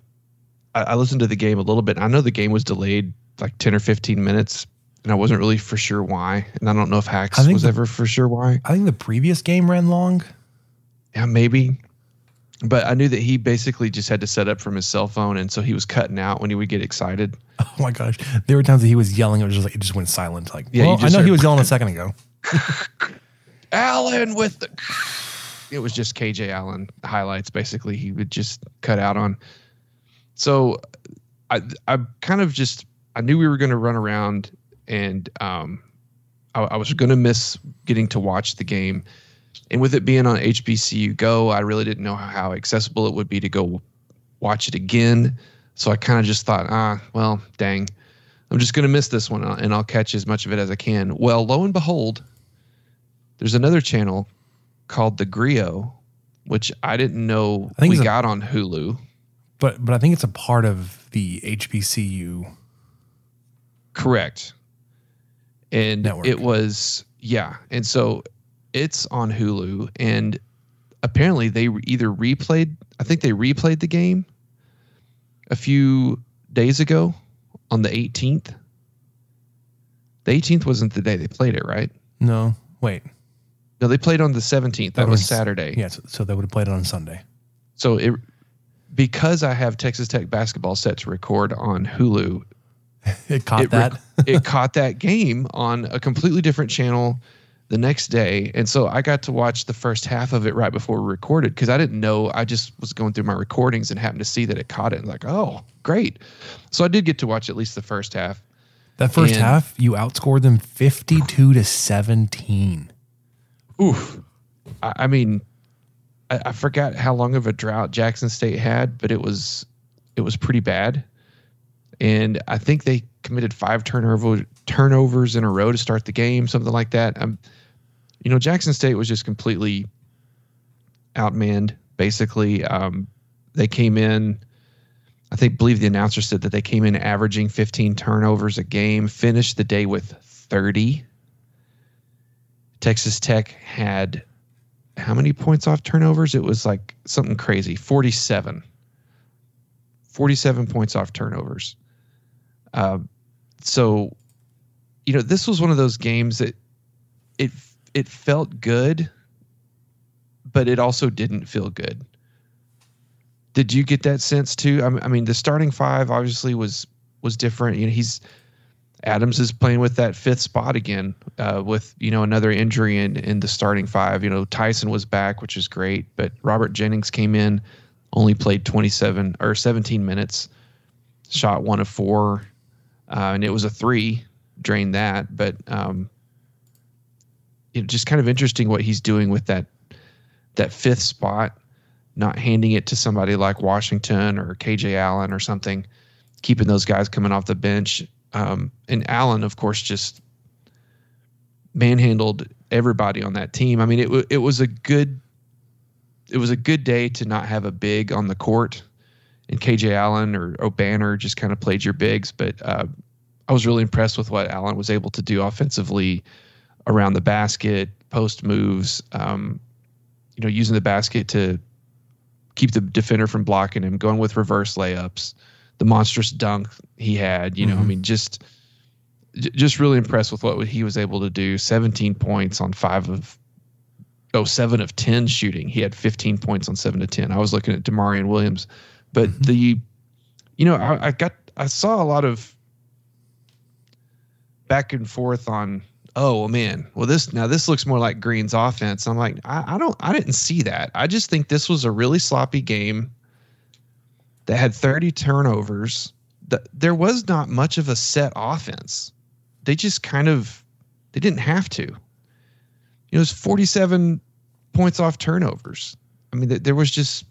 I, I listened to the game a little bit. I know the game was delayed like ten or fifteen minutes, and I wasn't really for sure why. And I don't know if think was the- ever for sure why. I think the previous game ran long. Yeah, maybe. But I knew that he basically just had to set up from his cell phone, and so he was cutting out when he would get excited. Oh my gosh, there were times that he was yelling. It was just like it just went silent. Like, Yeah, well, I know he was yelling a second ago. Allen with the. It was just KJ Allen highlights. Basically, he would just cut out on. So, I I kind of just I knew we were going to run around, and um, I, I was going to miss getting to watch the game, and with it being on HBCU Go, I really didn't know how accessible it would be to go watch it again. So I kind of just thought, ah, well, dang, I'm just going to miss this one, and I'll catch as much of it as I can. Well, lo and behold, there's another channel called the Grio, which I didn't know I we it's a- got on Hulu. But but I think it's a part of the HBCU. Correct. And Network. it was yeah, and so it's on Hulu, and apparently they either replayed. I think they replayed the game a few days ago on the 18th. The 18th wasn't the day they played it, right? No, wait. No, they played on the 17th. That, was, Saturday. Yes, so they would have played it on Sunday. So it because I have Texas Tech basketball set to record on Hulu, It caught it, that. it caught that game on a completely different channel the next day. And so I got to watch the first half of it right before we recorded because I didn't know. I just was going through my recordings and happened to see that it caught it and like, oh, great. So I did get to watch at least the first half. That first And- half, you outscored them fifty-two to seventeen. Oof. I, I mean, I, I forgot how long of a drought Jackson State had, but it was it was pretty bad. And I think they committed five turnover turnovers in a row to start the game, something like that. Um, you know, Jackson State was just completely outmanned. Basically, um, they came in. I think believe the announcer said that they came in averaging 15 turnovers a game, finished the day with 30. Texas Tech had how many points off turnovers? It was like something crazy 47. 47 points off turnovers. Uh, so, you know, this was one of those games that it it felt good, but it also didn't feel good. Did you get that sense too? I mean, the starting five obviously was was different. You know, he's Adams is playing with that fifth spot again, uh, with you know another injury in in the starting five. You know, Tyson was back, which is great, but Robert Jennings came in, only played 27 or 17 minutes, shot one of four, uh, and it was a three, drained that. But um, you know, just kind of interesting what he's doing with that that fifth spot, not handing it to somebody like Washington or KJ Allen or something, keeping those guys coming off the bench. Um, and Allen, of course, just manhandled everybody on that team. I mean, it it was a good it was a good day to not have a big on the court, and KJ Allen or Obanor just kind of played your bigs. But uh, I was really impressed with what Allen was able to do offensively around the basket, post moves, um, you know, using the basket to keep the defender from blocking him, going with reverse layups, the monstrous dunk he had. You know, I mean, just just really impressed with what he was able to do. 17 points on five of oh seven of 10 shooting. He had 15 points on seven to 10. I was looking at D'Maurian Williams, but the you know I, I got I saw a lot of back and forth on oh man well this now this looks more like green's offense. I'm like I, I don't i didn't see that. I just think this was a really sloppy game that had 30 turnovers. Th- there was not much of a set offense. They just kind of they didn't have to. It was 47 points off turnovers. I mean th- there was just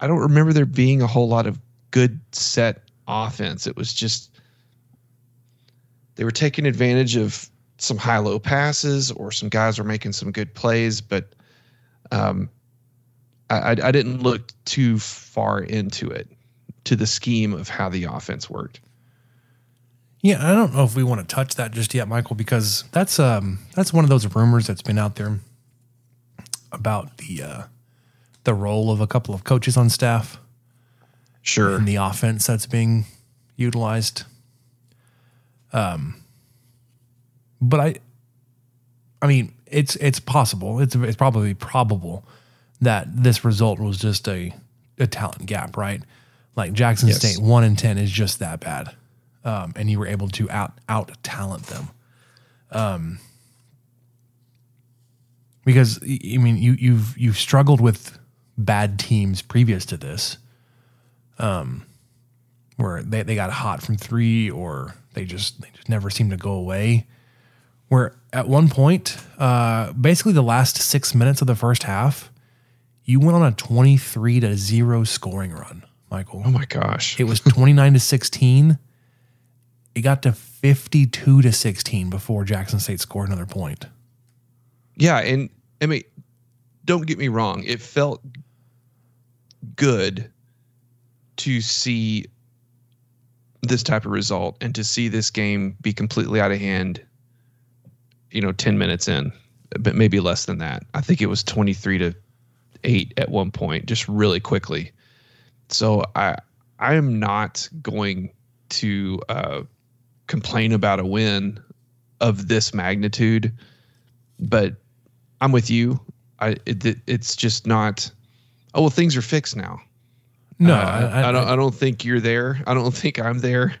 i don't remember there being a whole lot of good set offense. It was just they were taking advantage of some high low passes or some guys were making some good plays, but um, I, I, didn't look too far into it to the scheme of how the offense worked. Yeah, I don't know if we want to touch that just yet, Michael, because that's um that's one of those rumors that's been out there about the uh, the role of a couple of coaches on staff. Sure. In the offense that's being utilized. Um, but I, I mean, it's it's possible. It's it's probably probable that this result was just a a talent gap, right? Like Jackson Yes. State, one in ten is just that bad, um, and you were able to out out talent them. Um, because I mean, you you've you've struggled with bad teams previous to this, um, where they, they got hot from three or they just they just never seem to go away. Where at one point, uh, basically the last six minutes of the first half, you went on a twenty three to zero scoring run, Michael. Oh my gosh! It was twenty nine to sixteen. It got to fifty two to sixteen before Jackson State scored another point. Yeah, and I mean, don't get me wrong. It felt good to see this type of result and to see this game be completely out of hand. You know, ten minutes in, but maybe less than that. I think it was twenty three to eight at one point, just really quickly. So I I am not going to uh, complain about a win of this magnitude, but I'm with you. I it, it- it's just not. Oh well, things are fixed now. No, Uh, I- I, I- don't. I don't think you're there. I don't think I'm there.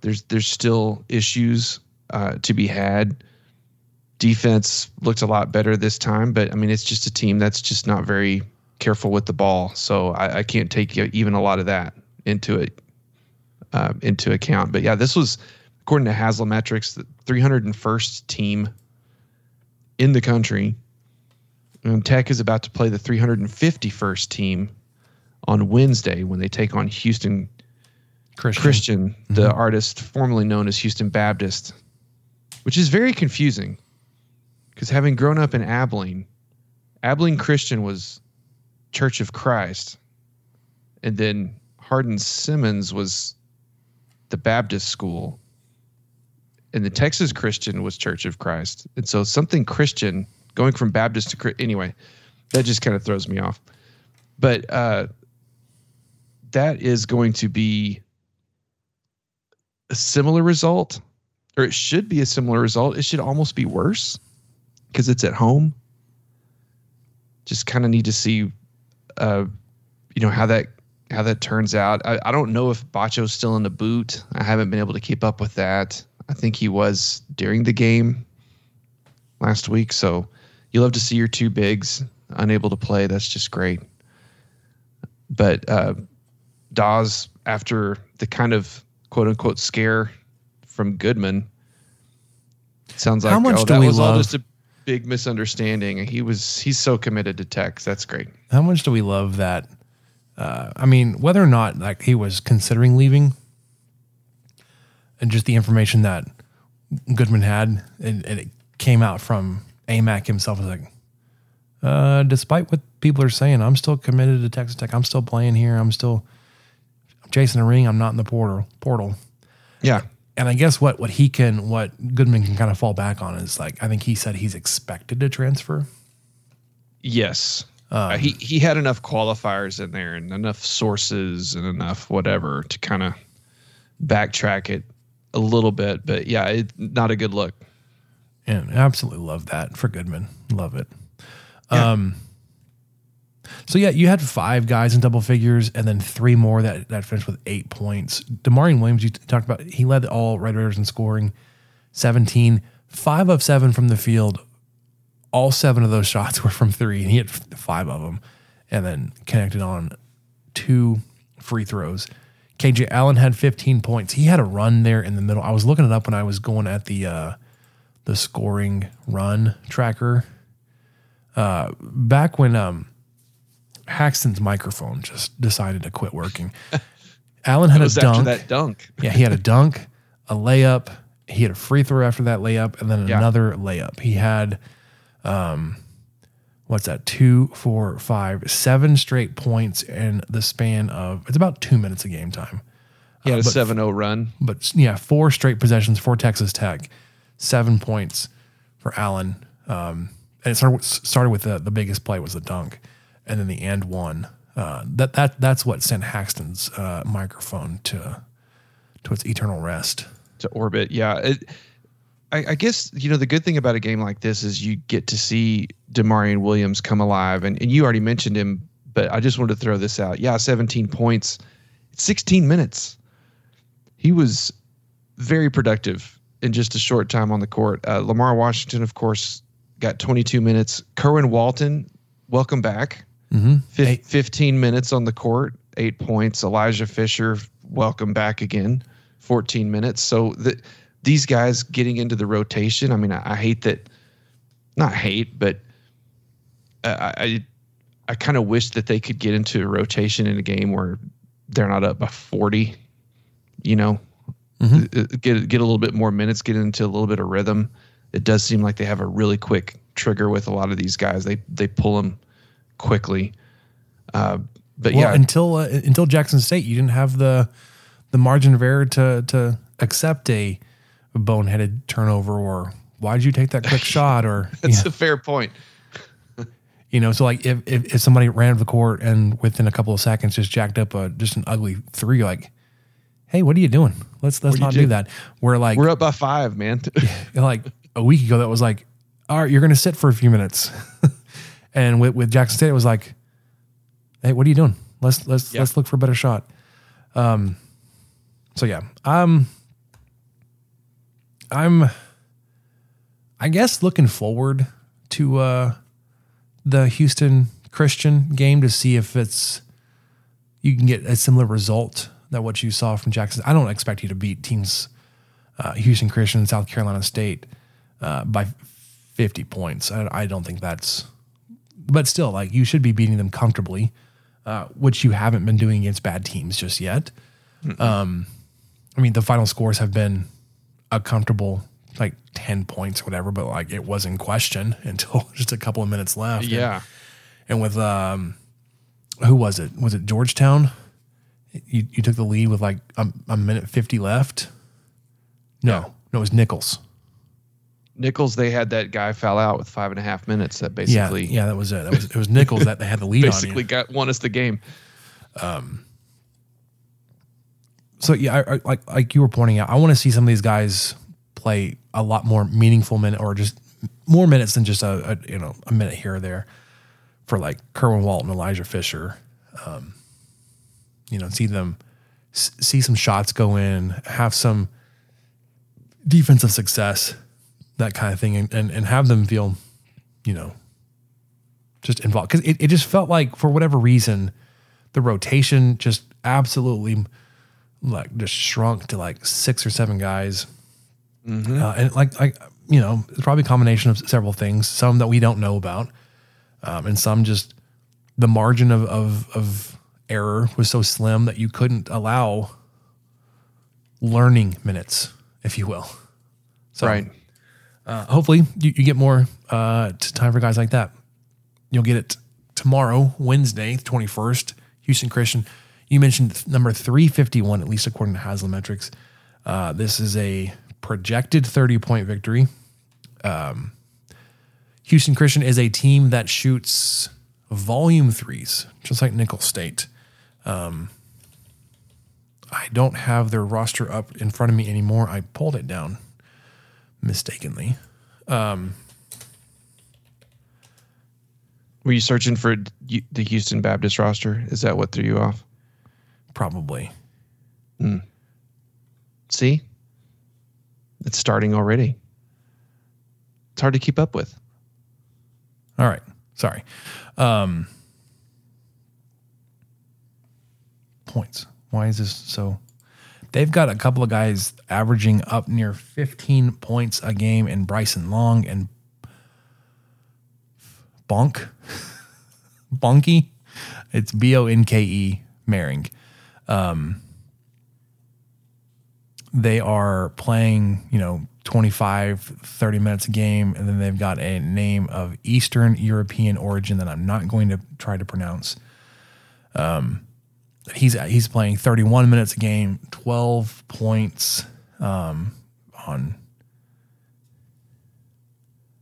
There's there's still issues uh, to be had. Defense looked a lot better this time, but I mean it's just a team that's just not very careful with the ball. So I, I can't take even a lot of that into it uh, into account. But yeah, this was according to Haslametrics, the 301st team in the country. And Tech is about to play the 351st team on Wednesday when they take on Houston Christian. Christian, the artist formerly known as Houston Baptist, which is very confusing because having grown up in Abilene, Abilene Christian was Church of Christ, and then Hardin Simmons was the Baptist school, and the Texas Christian was Church of Christ, and so something Christian going from Baptist to anyway, that just kind of throws me off. But uh, that is going to be a similar result, or it should be a similar result. It should almost be worse because it's at home. Just kind of need to see, uh, you know, how that how that turns out. I, I don't know if Batcho's still in the boot. I haven't been able to keep up with that. I think he was during the game last week. So you love to see your two bigs unable to play. That's just great. But uh, Dawes, after the kind of quote unquote scare from Goodman, sounds like How much oh, do that we was all love- just a big misunderstanding. He was he's so committed to Tex. That's great. How much do we love that? Uh, I mean, whether or not like he was considering leaving, and just the information that Goodman had, and, and it came out from Aimaq himself, was like, uh, despite what people are saying, I'm still committed to Texas Tech. I'm still playing here. I'm still I'm chasing a ring. I'm not in the portal. Portal. Yeah. And I guess what what he can, what Goodman can kind of fall back on is like, I think he said he's expected to transfer. Yes. Uh, he he had enough qualifiers in there and enough sources and enough whatever to kind of backtrack it a little bit. But yeah, it, not a good look. And absolutely love that for Goodman. Love it. Um, so yeah, you had five guys in double figures, and then three more that that finished with eight points. D'Maurian Williams, you talked about, he led all Red Raiders in scoring, seventeen, five of seven from the field. All seven of those shots were from three, and he had five of them, and then connected on two free throws. KJ Allen had 15 points. He had a run there in the middle. I was looking it up when I was going at the uh, the scoring run tracker. Uh, back when um, Haxton's microphone just decided to quit working. Allen had a dunk. that dunk. yeah, he had a dunk, a layup. He had a free throw after that layup, and then Yeah. another layup. He had, um, what's that? Two, four, five, seven straight points in the span of it's about two minutes of game time. He had a but- 7-0 run. But yeah, four straight possessions for Texas Tech, seven points for Allen. Um, and it started with, started with the, the biggest play was the dunk, and then the and one. Uh, that that that's what sent Haxton's uh, microphone to to its eternal rest. to orbit. Yeah. It, I, I guess, you know, the good thing about a game like this is you get to see D'Maurian Williams come alive. And, and you already mentioned him, but I just wanted to throw this out. Yeah, 17 points, 16 minutes. He was very productive in just a short time on the court. Uh, Lamar Washington, of course, got 22 minutes. Kerwin Walton, welcome back. Mm-hmm. Fif- 15 minutes on the court, eight points. Elijah Fisher, welcome back again, 14 minutes. So the, these guys getting into the rotation, I mean, I, I hate that, not hate, but I, I, I kind of wish that they could get into a rotation in a game where they're not up by 40, you know, Mm-hmm. Uh, get, get a little bit more minutes, get into a little bit of rhythm. It does seem like they have a really quick trigger with a lot of these guys. They, they pull them quickly. Uh, but well, yeah, until uh, until Jackson State, you didn't have the the margin of error to to accept a, boneheaded turnover or why did you take that quick shot or that's know, a fair point. you know so like if, if if somebody ran to the court and within a couple of seconds just jacked up a just an ugly three, like, hey, what are you doing? Let's let's What are you not do doing? that. We're like We're up by five, man. like a week ago that was like, all right, you're going to sit for a few minutes. And with, with Jackson State, it was like, hey, what are you doing? Let's let's Yeah. let's look for a better shot. Um, so yeah, um, I'm, I guess looking forward to uh the Houston Christian game to see if it's you can get a similar result that what you saw from Jackson. I don't expect you to beat teams uh, Houston Christian and South Carolina State uh, by 50 points. I, I don't think that's, but still, like you should be beating them comfortably, uh, which you haven't been doing against bad teams just yet. Um, I mean, the final scores have been a comfortable like 10 points or whatever, but like it was in question until just a couple of minutes left. And- yeah. and with um, who was it? Was it Georgetown? You you took the lead with like a, a minute fifty left. No, no, it was Nicholls. Nicholls, they had that guy foul out with five and a half minutes that basically yeah, yeah that was it. That was it was Nicholls that they had the lead basically on. got won us the game. You. So yeah, I, I, like like you were pointing out, I want to see some of these guys play a lot more meaningful minute or just more minutes than just a, a you know a minute here or there for like Kerwin Walton, Elijah Fisher. Um, you know, see them s- see some shots go in, have some defensive success, that kind of thing, and and, and have them feel, you know, just involved because it, it just felt like for whatever reason, the rotation just absolutely like just shrunk to like six or seven guys, uh, and like like you know, it's probably a combination of several things, some that we don't know about, um, and some just the margin of of of error was so slim that you couldn't allow learning minutes, if you will. So, right. Uh, hopefully you, you get more uh, time for guys like that. You'll get it tomorrow, Wednesday, the 21st, Houston Christian. You mentioned number 351, at least according to Haslametrics. Uh, this is a projected 30 point victory. Um, Houston Christian is a team that shoots volume threes, just like Nicholls State. Um, I don't have their roster up in front of me anymore. I pulled it down mistakenly. Um, Were you searching for the Houston Baptist roster? Is that what threw you off? probably. See, it's starting already. It's hard to keep up with. All right. Sorry. Um, points. Why is this so? They've got a couple of guys averaging up near 15 points a game in Bryson Long and Bonk. Bonky. It's B O N K E Maring. Um, they are playing, you know, 25, 30 minutes a game, and then they've got a name of Eastern European origin that I'm not going to try to pronounce. Um, he's he's playing 31 minutes a game, 12 points um, on.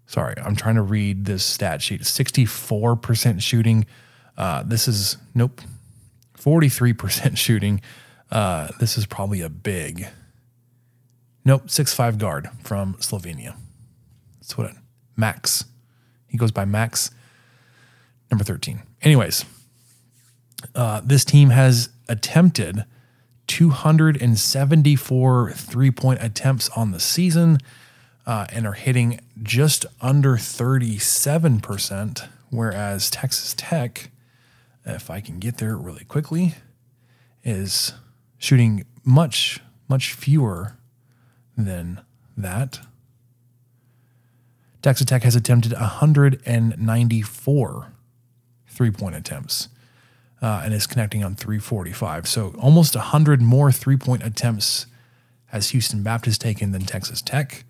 Sorry, I'm trying to read this stat sheet. 64% shooting. Uh, this is nope. 43% shooting. Uh, this is probably a big. Nope, six five guard from Slovenia. That's what it, Max. He goes by Max, number 13. Anyways, uh, this team has attempted 274 three point attempts on the season uh, and are hitting just under 37%, whereas Texas Tech, if I can get there really quickly, is shooting much, much fewer than that. Texas Tech has attempted 194 three point attempts uh, and is connecting on 345. So almost 100 more three point attempts has Houston Baptist taken than Texas Tech.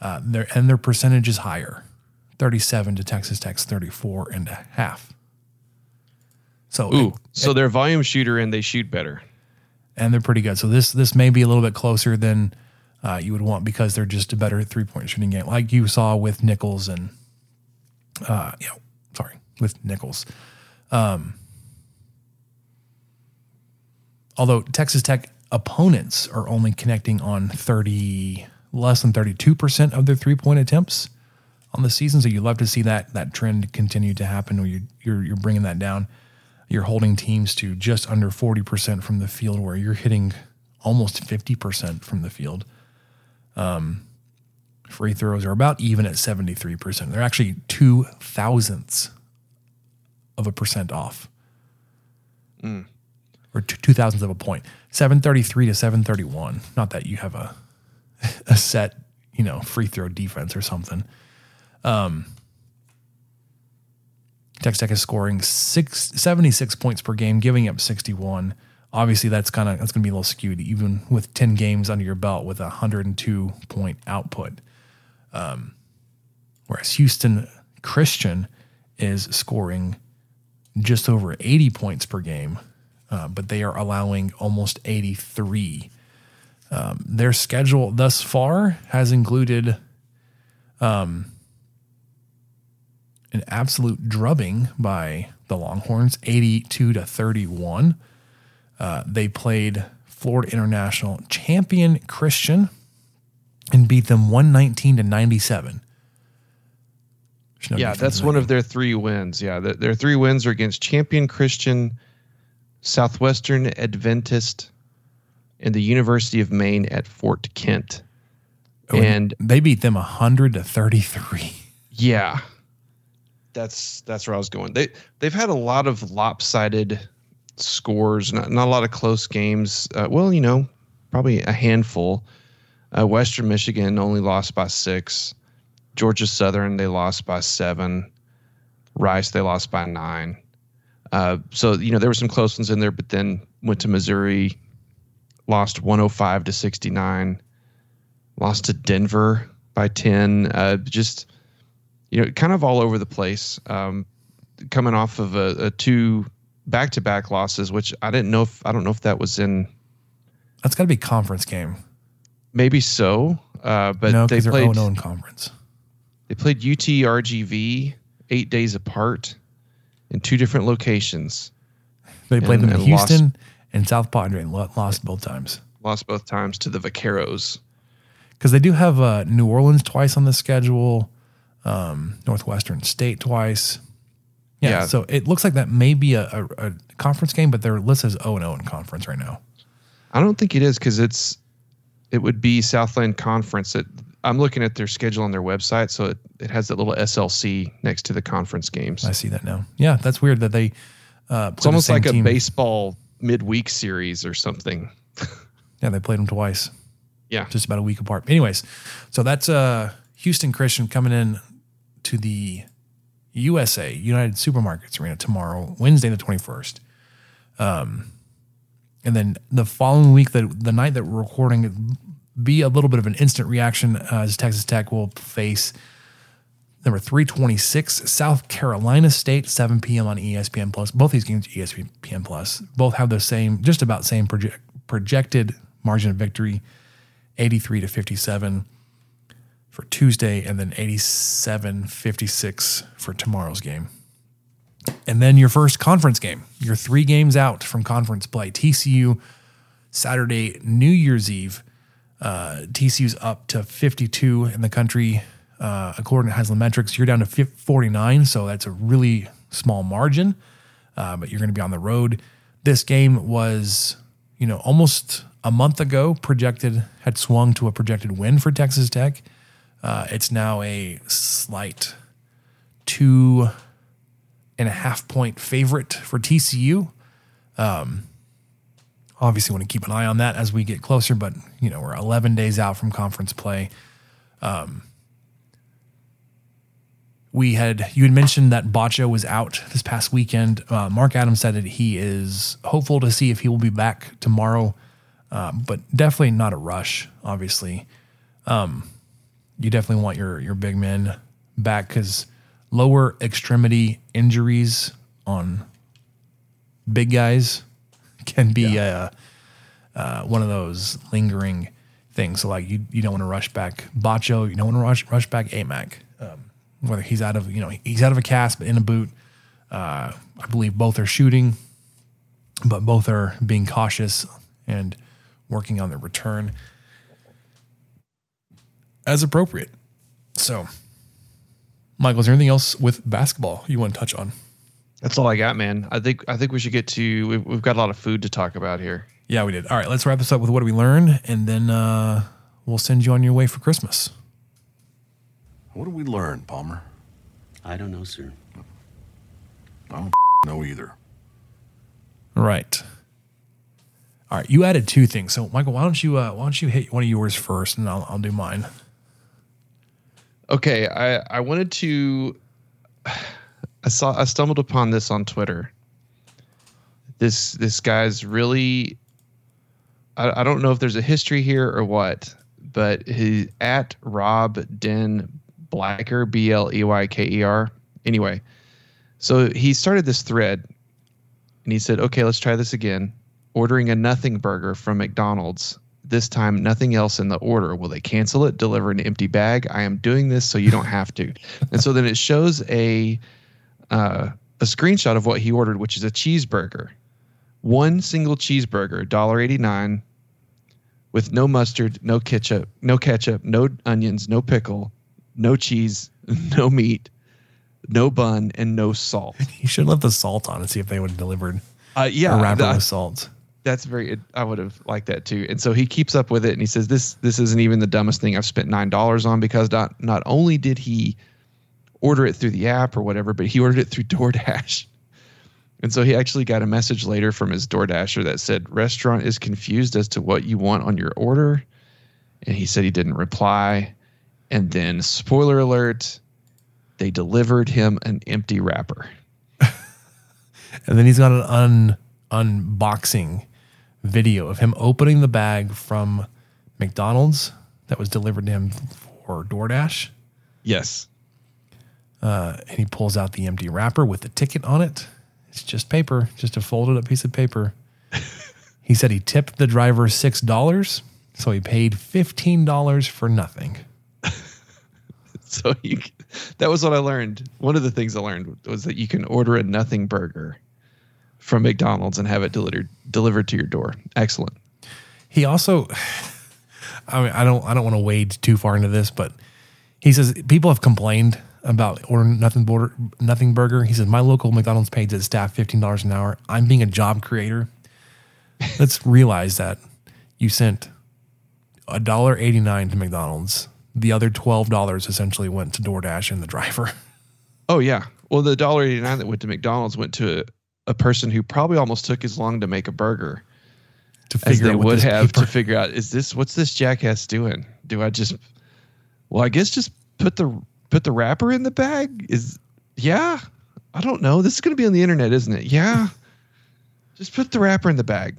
Uh, their, and their percentage is higher 37 to Texas Tech's 34 and a half. So, Ooh, so they're volume shooter and they shoot better. and they're pretty good. So this this may be a little bit closer than uh, you would want because they're just a better three point shooting game, like you saw with Nicholls and uh, you know, sorry, with Nicholls. Um, although Texas Tech opponents are only connecting on thirty less than thirty two percent of their three point attempts on the season, so you love to see that that trend continue to happen. Where you you're you're bringing that down you're holding teams to just under 40% from the field where you're hitting almost 50% from the field. Um, free throws are about even at 73%. They're actually two thousandths of a percent off. Or two, two thousandths of a 733 to 731. Not that you have a, a set, you know, free throw defense or something. Um, Texas Tech is scoring six, 76 points per game, giving up 61. Obviously, that's kind of that's going to be a little skewed, even with 10 games under your belt with a 102 point output. Um, whereas Houston Christian is scoring just over 80 points per game, uh, but they are allowing almost 83. Um, their schedule thus far has included um, an absolute drubbing by the Longhorns, 82 to 31. Uh, they played Florida International champion Christian and beat them 119 to 97. No yeah, that's one of their three wins. Yeah, th- their three wins are against Champion Christian, Southwestern Adventist, and the University of Maine at Fort Kent. game. and they beat them 100 to 33. yeah, that's that's where I was going. They they've had a lot of lopsided scores, not not a lot of close games. Uh, well, you know, probably a handful. Uh, Western Michigan only lost by six. Georgia Southern they lost by seven. Rice they lost by nine. Uh, so you know there were some close ones in there, but then went to Missouri, lost 105 to 69. Lost to Denver by 10. Uh, just you know, kind of all over the place. Um, coming off of a, a two back-to-back losses, which I didn't know if I don't know if that was in That's got to be conference game. maybe so, uh, but no, they played 0 conference. they played UT RGV eight days apart, in two different locations. They played And- them in and lost- Houston and South Padre and lost both times. Lost both times to the Vaqueros. Because they do have uh, New Orleans twice on the schedule, um, Northwestern State twice. Yeah, Yeah. so it looks like that may be a, a, a conference game, but they're listed as 0 0 in conference right now. I don't think it is because it's it would be Southland Conference. It, I'm looking at their schedule on their website, so it, it has that little SLC next to the conference games. I see that now. Yeah, that's weird that they. Uh, It's almost like a baseball midweek series or something. Yeah, they played them twice. Yeah. just about a week apart. Anyways, so that's uh, Houston Christian coming in to the USA United Supermarkets Arena tomorrow, Wednesday the twenty first. Um, and then the following week, the the night that we're recording, be a little bit of an instant reaction uh, as Texas Tech will face number 326 South Carolina State 7 p.m. on ESPN Plus. Both these games ESPN Plus. Both have the same just about same project, projected margin of victory 83 to 57 for Tuesday and then 87 56 for tomorrow's game. And then your first conference game. You're 3 games out from conference play. TCU Saturday New Year's Eve uh, TCU's up to 52 in the country, uh, according to Haslam Metrics. You're down to 49, so that's a really small margin. Uh, but you're going to be on the road. This game was, you know, almost a month ago projected had swung to a projected win for Texas Tech. Uh, it's now a slight two and a half point favorite for TCU. Um, obviously want to keep an eye on that as we get closer but you know we're 11 days out from conference play. Um, we had you had mentioned that Batcho was out this past weekend. Uh, mark adams said that he is hopeful to see if he will be back tomorrow um, but definitely not a rush obviously. Um, you definitely want your your big men back because lower extremity injuries on big guys can be uh, uh, one of those lingering things. So like you you don't want to rush back Batcho, you don't want to rush rush back Aimaq. Um, whether he's out of you know he's out of a cast but in a boot. Uh, I believe both are shooting, but both are being cautious and working on their return as appropriate. So, Michael, is there anything else with basketball you want to touch on? That's all I got, man. I think I think we should get to. We've, we've got a lot of food to talk about here. Yeah, we did. All right, let's wrap this up with what do we learn, and then uh, we'll send you on your way for Christmas. What did we learn, Palmer? I don't know, sir. I don't know either. Right. All right, you added two things. So, Michael, why don't you uh, why don't you hit one of yours first, and I'll I'll do mine. Okay, I I wanted to. I saw I stumbled upon this on Twitter. This this guy's really. I, I don't know if there's a history here or what, but he at Rob Den Bleyker B L E Y K E R. Anyway, so he started this thread, and he said, "Okay, let's try this again. Ordering a nothing burger from McDonald's." This time, nothing else in the order. Will they cancel it? Deliver an empty bag? I am doing this so you don't have to. and so then it shows a uh, a screenshot of what he ordered, which is a cheeseburger, one single cheeseburger, dollar eighty nine, with no mustard, no ketchup, no ketchup, no onions, no pickle, no cheese, no meat, no bun, and no salt. You should have left the salt on and see if they would have delivered Uh, yeah, a wrapper that- with salt. that's very i would have liked that too and so he keeps up with it and he says this this isn't even the dumbest thing i've spent nine dollars on because not not only did he order it through the app or whatever but he ordered it through doordash. And so he actually got a message later from his doordasher that said restaurant is confused as to what you want on your order. And he said he didn't reply. And then spoiler alert they delivered him an empty wrapper. And then he's got an un unboxing video of him opening the bag from McDonald's that was delivered to him for DoorDash. yes Uh, and he pulls out the empty wrapper with the ticket on it. It's just paper, just a folded up piece of paper. he said he tipped the driver six dollars, so he paid fifteen dollars for nothing. so you, that was what I learned. One of the things I learned was that you can order a nothing burger from McDonald's and have it delivered delivered to your door. Excellent. He also, I mean, I don't, I don't want to wade too far into this, but he says people have complained about ordering nothing border, nothing burger. He says my local McDonald's pays its staff fifteen dollars an hour. I'm being a job creator. Let's realize that you sent a dollar eighty nine to McDonald's. The other twelve dollars essentially went to DoorDash and the driver. Oh yeah. Well, the dollar eighty nine that went to McDonald's went to a, a person who probably almost took as long to make a burger to as they would have paper- to figure out is this what's this jackass doing? Do I just well, I guess just put the put the wrapper in the bag? Is yeah. I don't know. This is going to be on the internet, isn't it? Yeah. just put the wrapper in the bag.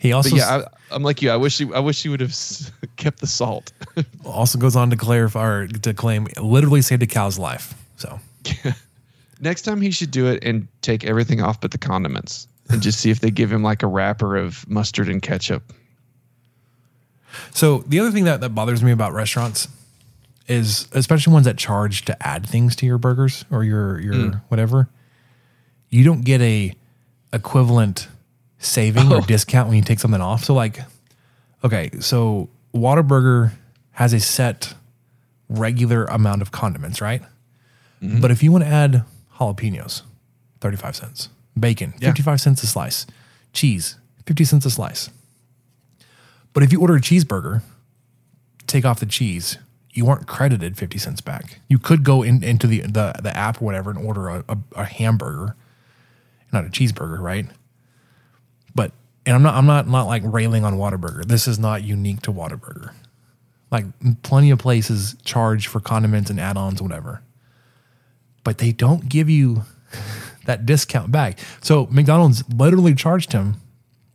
He also But yeah, I, I'm like you. I wish he, I wish he would have kept the salt. also goes on to clarify or to claim literally saved a cow's life. So Next time he should do it and take everything off but the condiments and just see if they give him like a wrapper of mustard and ketchup. So the other thing that, that bothers me about restaurants is especially ones that charge to add things to your burgers or your your Mm. whatever, you don't get a equivalent saving Oh. or discount when you take something off. So like, okay, so Whataburger has a set regular amount of condiments, right? Mm-hmm. But if you want to add jalapenos, 35 cents. Bacon, Yeah. 55 cents a slice. Cheese, 50 cents a slice. But if you order a cheeseburger, take off the cheese, you weren't credited 50 cents back. You could go in, into the, the, the app or whatever and order a, a, a hamburger, not a cheeseburger, right? But and I'm not I'm not not like railing on Whataburger. This is not unique to Whataburger. Like plenty of places charge for condiments and add-ons, whatever. But they don't give you that discount back. So McDonald's literally charged him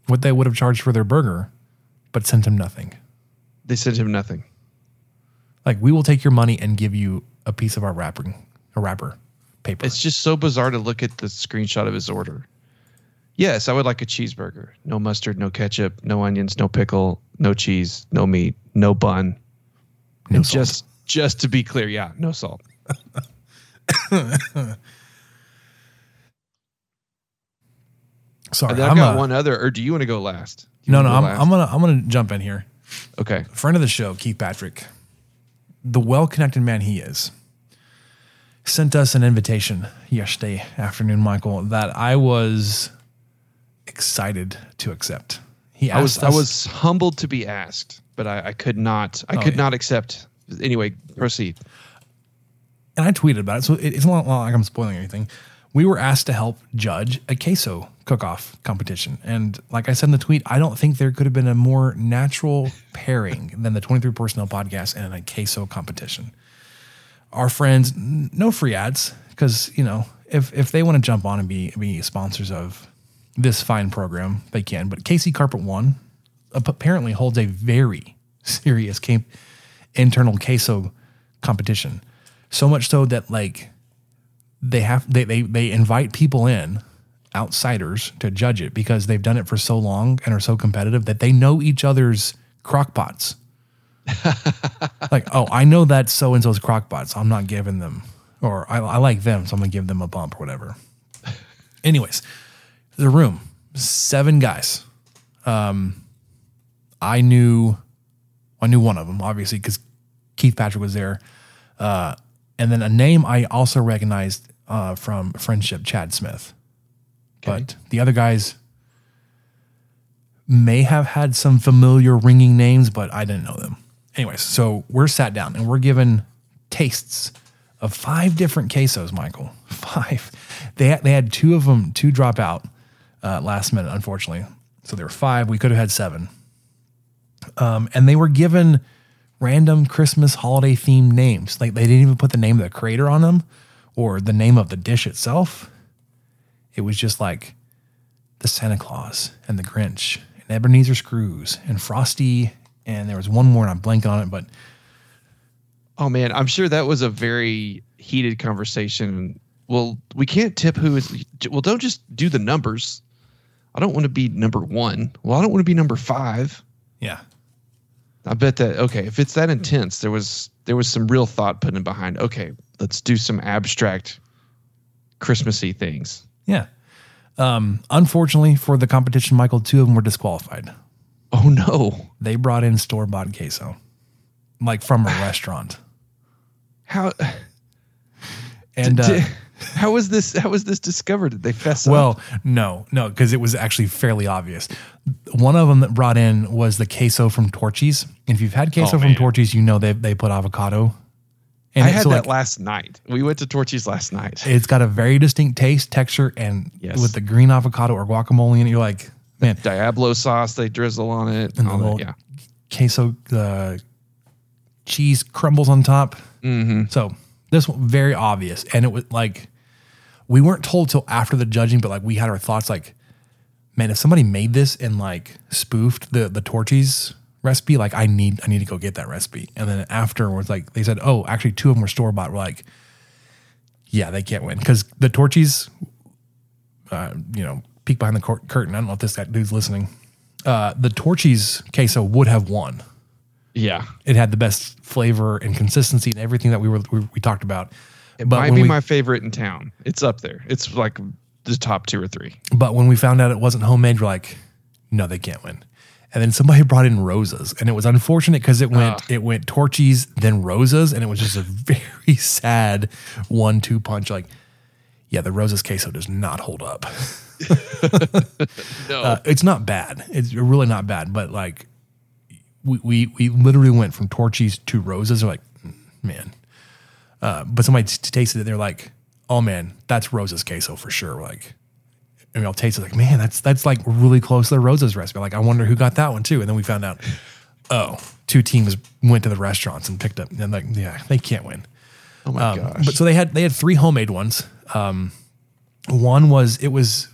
what they would have charged for their burger, but sent him nothing. They sent him nothing. Like we will take your money and give you a piece of our wrapping, a wrapper paper. It's just so bizarre to look at the screenshot of his order. Yes, I would like a cheeseburger. No mustard, no ketchup, no onions, no pickle, no cheese, no meat, no bun. No just just to be clear, yeah, no salt. Sorry, I've I'm got a- one other, or do you want to go last? You No, no, go I'm, last? I'm gonna I'm gonna jump in here. Okay. Friend of the show, Keith Patrick, the well-connected man he is, sent us an invitation yesterday afternoon, Michael, that I was excited to accept. He I was asked I was humbled to be asked, but I, I could not I Oh, could yeah. not accept. Anyway, proceed. and I tweeted about it, so it- it's not like I'm spoiling anything. We were asked to help judge a queso cook-off competition, and like I said in the tweet, I don't think there could have been a more natural pairing than the 23 Personnel podcast and a queso competition. Our friends, no free ads, because you know if if they want to jump on and be be sponsors of this fine program, they can. But Casey Carpet One apparently holds a very serious ca- internal queso competition. So much so that like they have they, they they invite people in outsiders to judge it because they've done it for so long and are so competitive that they know each other's crock pots. like, oh, I know that so and so's crock pot, so I'm not giving them or I, I like them, so I'm gonna give them a bump or whatever. Anyways, the room, seven guys. Um, I knew, I knew one of them obviously because Keith Patrick was there, uh, and then a name I also recognized uh, from Frenship, Chad Smith. But the other guys may have had some familiar ringing names, but I didn't know them. Anyways, so we're sat down and we're given tastes of five different quesos, Michael. Five. They had, they had two of them, two drop out uh, last minute, unfortunately. So there were five. We could have had seven. Um, and they were given random Christmas holiday themed names. Like they didn't even put the name of the creator on them or the name of the dish itself. It was just like the Santa Claus and the Grinch and Ebenezer Screws and Frosty. And there was one more and I'm blanking on it, but Oh man, I'm sure that was a very heated conversation. Well, we can't tip who is. Well, don't just do the numbers. I don't want to be number one. Well, I don't want to be number five. yeah. I bet that okay, if it's that intense, there was there was some real thought put in behind. Okay, let's do some abstract Christmassy things. Yeah. Um, unfortunately for the competition, Michael, two of them were disqualified. Oh no! They brought in store bought queso, like from a restaurant. How And uh, how was this how was this discovered? Did they fess up? well, no, no, because it was actually fairly obvious. One of them that brought in was the queso from Torchy's. And if you've had queso Oh, from. Torchy's, you know they they put avocado. And I had so, that like, last night. We went to Torchy's last night. It's got a very distinct taste, texture, and Yes. with the green avocado or guacamole in it, you're like, man, Diablo sauce they drizzle on it. and the all that, little yeah. queso uh, cheese crumbles on top. Mm-hmm. So this one very obvious, and it was like we weren't told till after the judging, but like we had our thoughts. Like, man, if somebody made this and like spoofed the the Torchy's recipe, like I need I need to go get that recipe. And then afterwards, like they said, oh, actually two of them were store bought. We're like, yeah, they can't win because the Torchy's, uh, you know, peek behind the cur- curtain. I don't know if this guy dude's listening. Uh, the Torchy's queso would have won Yeah. it had the best flavor and consistency and everything that we were we, we talked about. It but might be we, my favorite in town. It's up there. It's like the top two or three. but when we found out it wasn't homemade, we're like, no, they can't win. And then somebody brought in Rosa's, and it was unfortunate because it went it went Torchy's then Rosa's, and it was just a very sad one two punch. Like, yeah, the Rosa's queso does not hold up. No. Uh, it's not bad. It's really not bad, but like we we, we literally went from Torchy's to Rosa's. We're like, "Mm, man. Uh, but somebody t- tasted it. And they're like, oh man, that's Rosa's queso for sure. Like, and we all tasted it like, man, that's that's like really close to the Rosa's recipe. Like, I wonder who got that one too. And then we found out, oh, two teams went to the restaurants and picked up. And like, yeah, they can't win. oh my Um, gosh. But so they had they had three homemade ones. Um, one was it was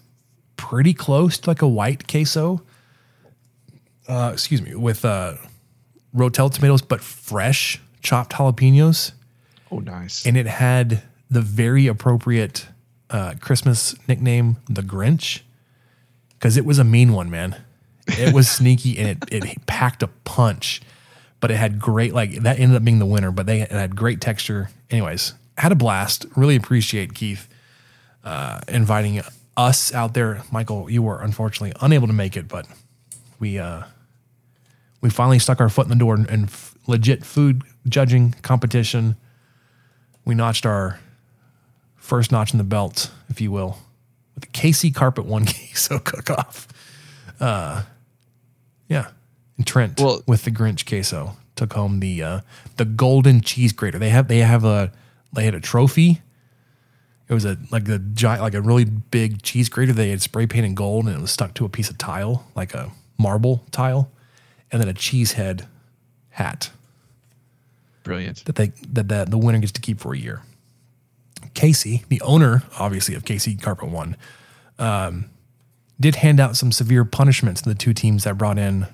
pretty close to like a white queso. Uh, excuse me, with uh, rotel tomatoes, but fresh chopped jalapenos, oh nice. and it had the very appropriate uh, Christmas nickname, the Grinch, because it was a mean one, man. It was sneaky and it it packed a punch, but it had great like that ended up being the winner. But they it had great texture. Anyways, had a blast. Really appreciate Keith uh, inviting us out there. Michael, you were unfortunately unable to make it, but we uh, we finally stuck our foot in the door in, in f- legit food judging competition. We notched our first notch in the belt, if you will, with the Casey Carpet One queso cook off. Uh, yeah, and Trent Well- with the Grinch queso took home the uh, the golden cheese grater. They have they have a they had a trophy. It was a like a giant like a really big cheese grater. They had spray painted gold and it was stuck to a piece of tile, like a marble tile, and then a cheesehead hat Brilliant. that they that the, the winner gets to keep for a year. Casey, the owner, obviously of Casey Carpet One, um, did hand out some severe punishments to the two teams that brought in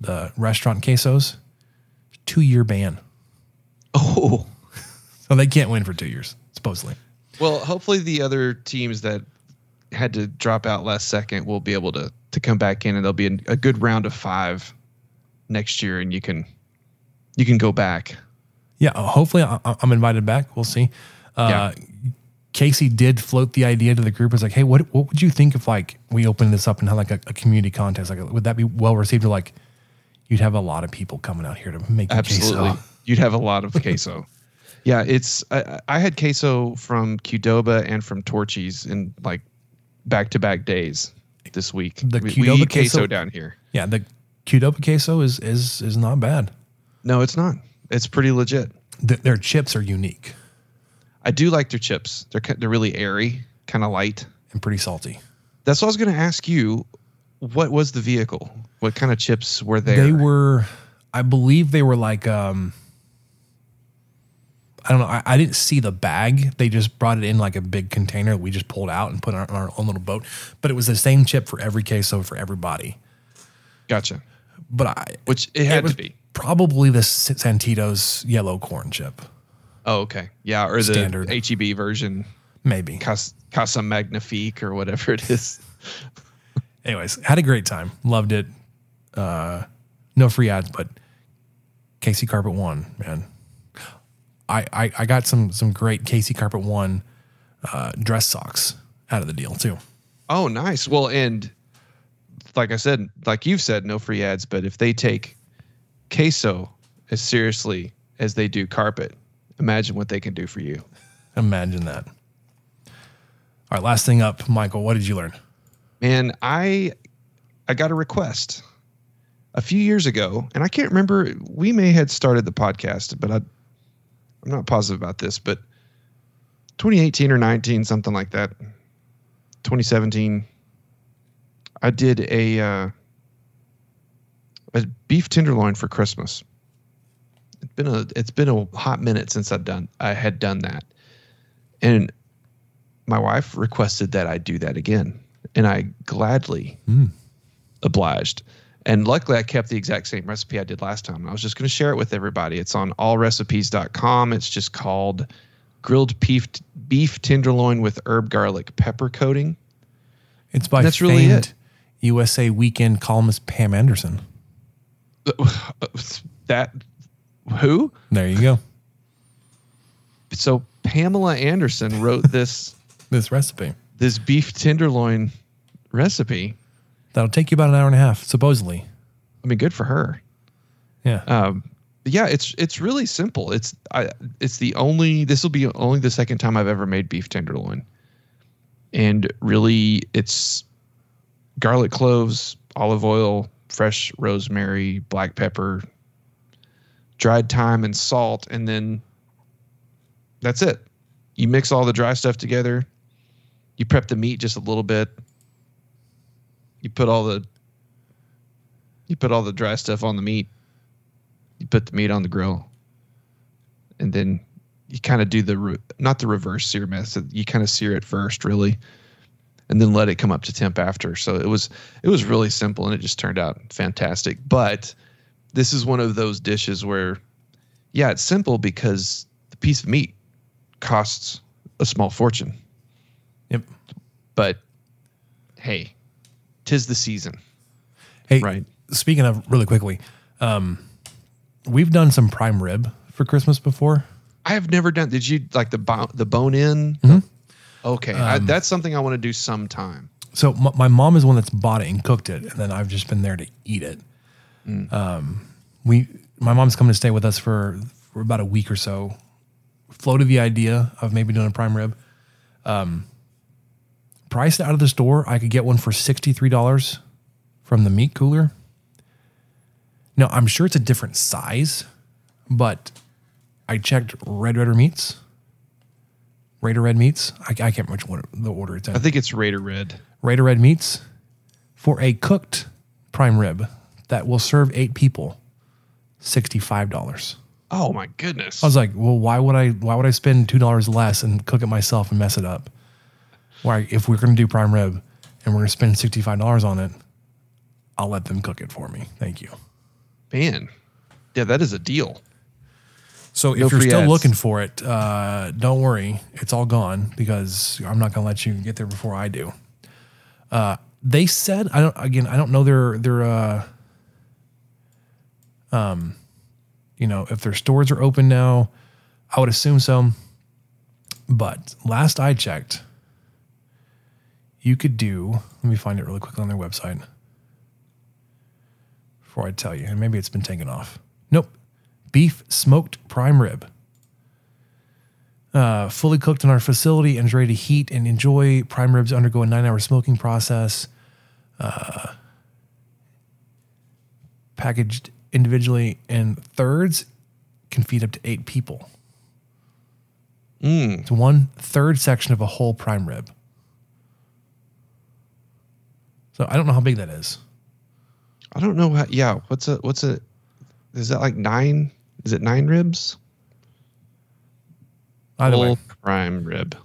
the restaurant quesos. Two year ban, Oh. so they can't win for two years supposedly. Well, hopefully the other teams that had to drop out last second will be able to to come back in, and there'll be a good round of five next year, and you can you can go back. Yeah, uh, hopefully I, I'm invited back. We'll see. Uh, Casey did float the idea to the group. It's like, hey, what what would you think if like we opened this up and had like a, a community contest? Like, would that be well received? Or like, you'd have a lot of people coming out here to make Absolutely, queso. you'd have a lot of queso. yeah, it's I, I had queso from Qdoba and from Torchy's in like back to back days this week. The we, we Qdoba eat queso queso- down here. Yeah, the Qdoba queso is is is not bad. No, it's not. It's pretty legit. Th- their chips are unique I do like their chips. They're they're really airy, kind of light. and pretty salty. That's what I was going to ask you. What was the vehicle? What kind of chips were there? They were, I believe they were like, um, I don't know. I, I didn't see the bag. They just brought it in like a big container we just pulled out and put on our own little boat. But it was the same chip for every queso for everybody. Gotcha. But I, Which it had was to be. probably the Santitas yellow corn chip, Oh, okay. Yeah, or the Standard. HEB version, maybe. Cas- Casa Magnifique or whatever it is. Anyways, had a great time. Loved it. Uh, no free ads, but Casey Carpet One, man. I, I, I got some some great Casey Carpet One uh, dress socks out of the deal too. Oh, nice. Well, and like I said, like you've said, no free ads. But if they take queso as seriously as they do carpet, imagine what they can do for you. Imagine that. All right, last thing up, Michael. What did you learn? Man, I I got a request a few years ago, and I can't remember. We may had started the podcast, but I I'm not positive about this. But 2018 or 19, something like that. 2017. I did a uh, a beef tenderloin for Christmas. It's been a it's been a hot minute since I've done I had done that, and my wife requested that I do that again, and I gladly obliged. And luckily, I kept the exact same recipe I did last time. I was just going to share it with everybody. It's on allrecipes.com. It's just called grilled beef beef tenderloin with herb garlic pepper coating. It's by That's really it. USA Weekend columnist Pam Anderson. That who? There you go. So Pamela Anderson wrote this This recipe this beef tenderloin recipe. that'll take you about an hour and a half, supposedly. I mean, good for her. Yeah. Um, yeah, it's it's really simple. It's I it's the only this will be only the second time I've ever made beef tenderloin, and really it's garlic cloves, olive oil, fresh rosemary, black pepper, dried thyme, and salt, and then that's it. You mix all the dry stuff together. You prep the meat just a little bit. You put all the you put all the dry stuff on the meat you put the meat on the grill and then you kind of do the not the reverse sear method you kind of sear it first really and then let it come up to temp after so it was it was really simple and it just turned out fantastic but this is one of those dishes where yeah it's simple because the piece of meat costs a small fortune Yep. but hey tis the season Hey, Right. speaking of really quickly, um, we've done some prime rib for Christmas before. I have never done. Did you like the bo- the bone in? Mhm. Okay, I, that's something I want to do sometime. So m- my mom is one that's bought it and cooked it, and then I've just been there to eat it. Um, we, my mom's coming to stay with us for, for about a week or so. Floated the idea of maybe doing a prime rib. Um, priced out of the store, I could get one for sixty three dollars from the meat cooler. Now I'm sure it's a different size, but I checked Red Redder Meats. Raider Red Meats. I, I can't remember which one the order it's in. I think it's Raider Red. Raider Red Meats for a cooked prime rib that will serve eight people, sixty-five dollars. Oh my goodness! I was like, well, why would I? Why would I spend two dollars less and cook it myself and mess it up? Why, if we're going to do prime rib and we're going to spend sixty-five dollars on it, I'll let them cook it for me. Thank you. Man, yeah, that is a deal. So No if you're still ads. looking for it, uh, don't worry, it's all gone because I'm not going to let you get there before I do. Uh, they said I don't. Again, I don't know their their. Uh, um, you know, if their stores are open now, I would assume so. But last I checked, you could do. Let me find it really quickly on their website before I tell you. And maybe it's been taken off. Nope. Beef smoked prime rib. Uh, fully cooked in our facility and ready to heat and enjoy. Prime ribs undergo a nine hour smoking process. Uh, packaged individually in thirds, can feed up to eight people. Mm. It's one third section of a whole prime rib. So I don't know how big that is. I don't know how. Yeah, what's a what's a? Is that like nine? Is it nine ribs? Either Whole way, prime rib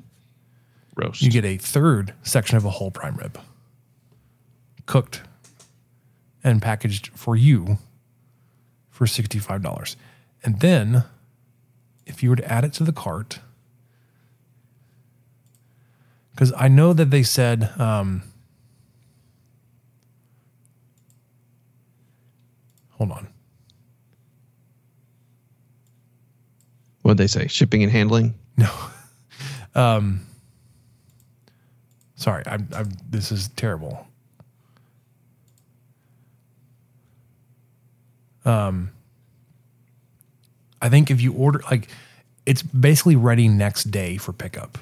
roast. you get a third section of a whole prime rib cooked and packaged for you for $65. And then if you were to add it to the cart, because I know that they said, um, hold on. What'd they say? Shipping and handling? No. Um, sorry, I'm, I'm. This is terrible. Um, I think if you order, like, it's basically ready next day for pickup.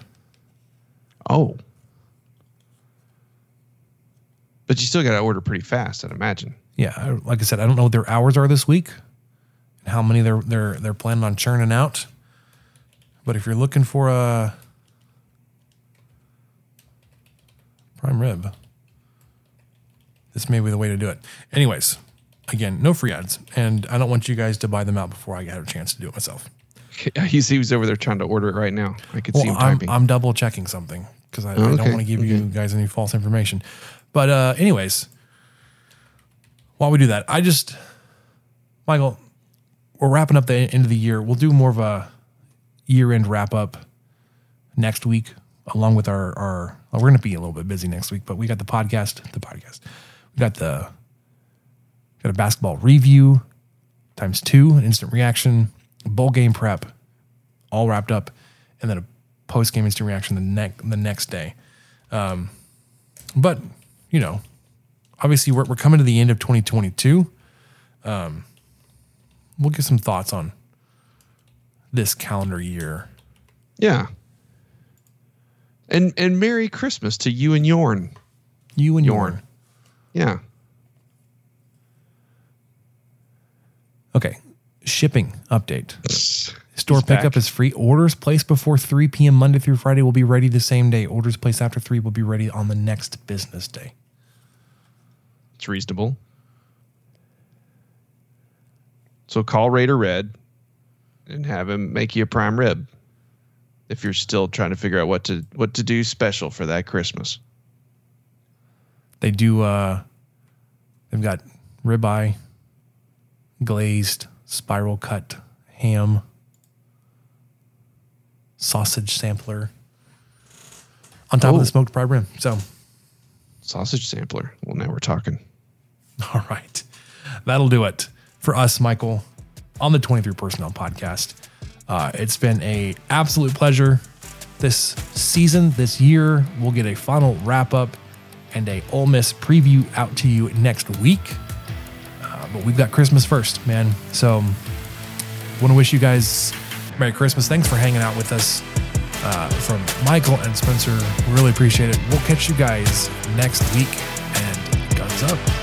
Oh. But you still got to order pretty fast, I'd imagine. Yeah, I- like I said, I don't know what their hours are this week, and how many they're they're they're planning on churning out. But if you're looking for a prime rib, this may be the way to do it. Anyways, again, no free ads, and I don't want you guys to buy them out before I get a chance to do it myself. He's he was over there trying to order it right now. I could see him I'm, typing. I'm double checking something because I, I Oh, don't okay, want to give you guys any false information. But uh, anyways, while we do that, I just Michael, we're wrapping up the end of the year. We'll do more of a year end wrap up next week, along with our our. Well, we're going to be a little bit busy next week, but we got the podcast. The podcast. We got the got a basketball review times two, an instant reaction, bowl game prep, all wrapped up, and then a post game instant reaction the next the next day. Um, but you know, obviously we're we're coming to the end of 2022. Um, we'll get some thoughts on this calendar year. yeah. And and Merry Christmas to you and Yorn. You and Yorn. Yeah. Okay, shipping update. Store He's pickup back. is free. Orders placed before 3 p.m. Monday through Friday will be ready the same day. Orders placed after 3 will be ready on the next business day. It's reasonable. So call Raider Red and have him make you a prime rib if you're still trying to figure out what to what to do special for that Christmas. They do uh they've got ribeye, glazed, spiral cut ham, sausage sampler on top of Oh. the smoked prime rib. So, Sausage sampler. Well, now we're talking. all right. That'll do it for us, Michael, on the 23 Personnel podcast. Uh, it's been a absolute pleasure this season, this year. We'll get a final wrap up and a Ole Miss preview out to you next week. Uh, but we've got Christmas first, man. So, want to wish you guys Merry Christmas. Thanks for hanging out with us. Uh, from Michael and Spencer, really appreciate it. We'll catch you guys next week, and guns up.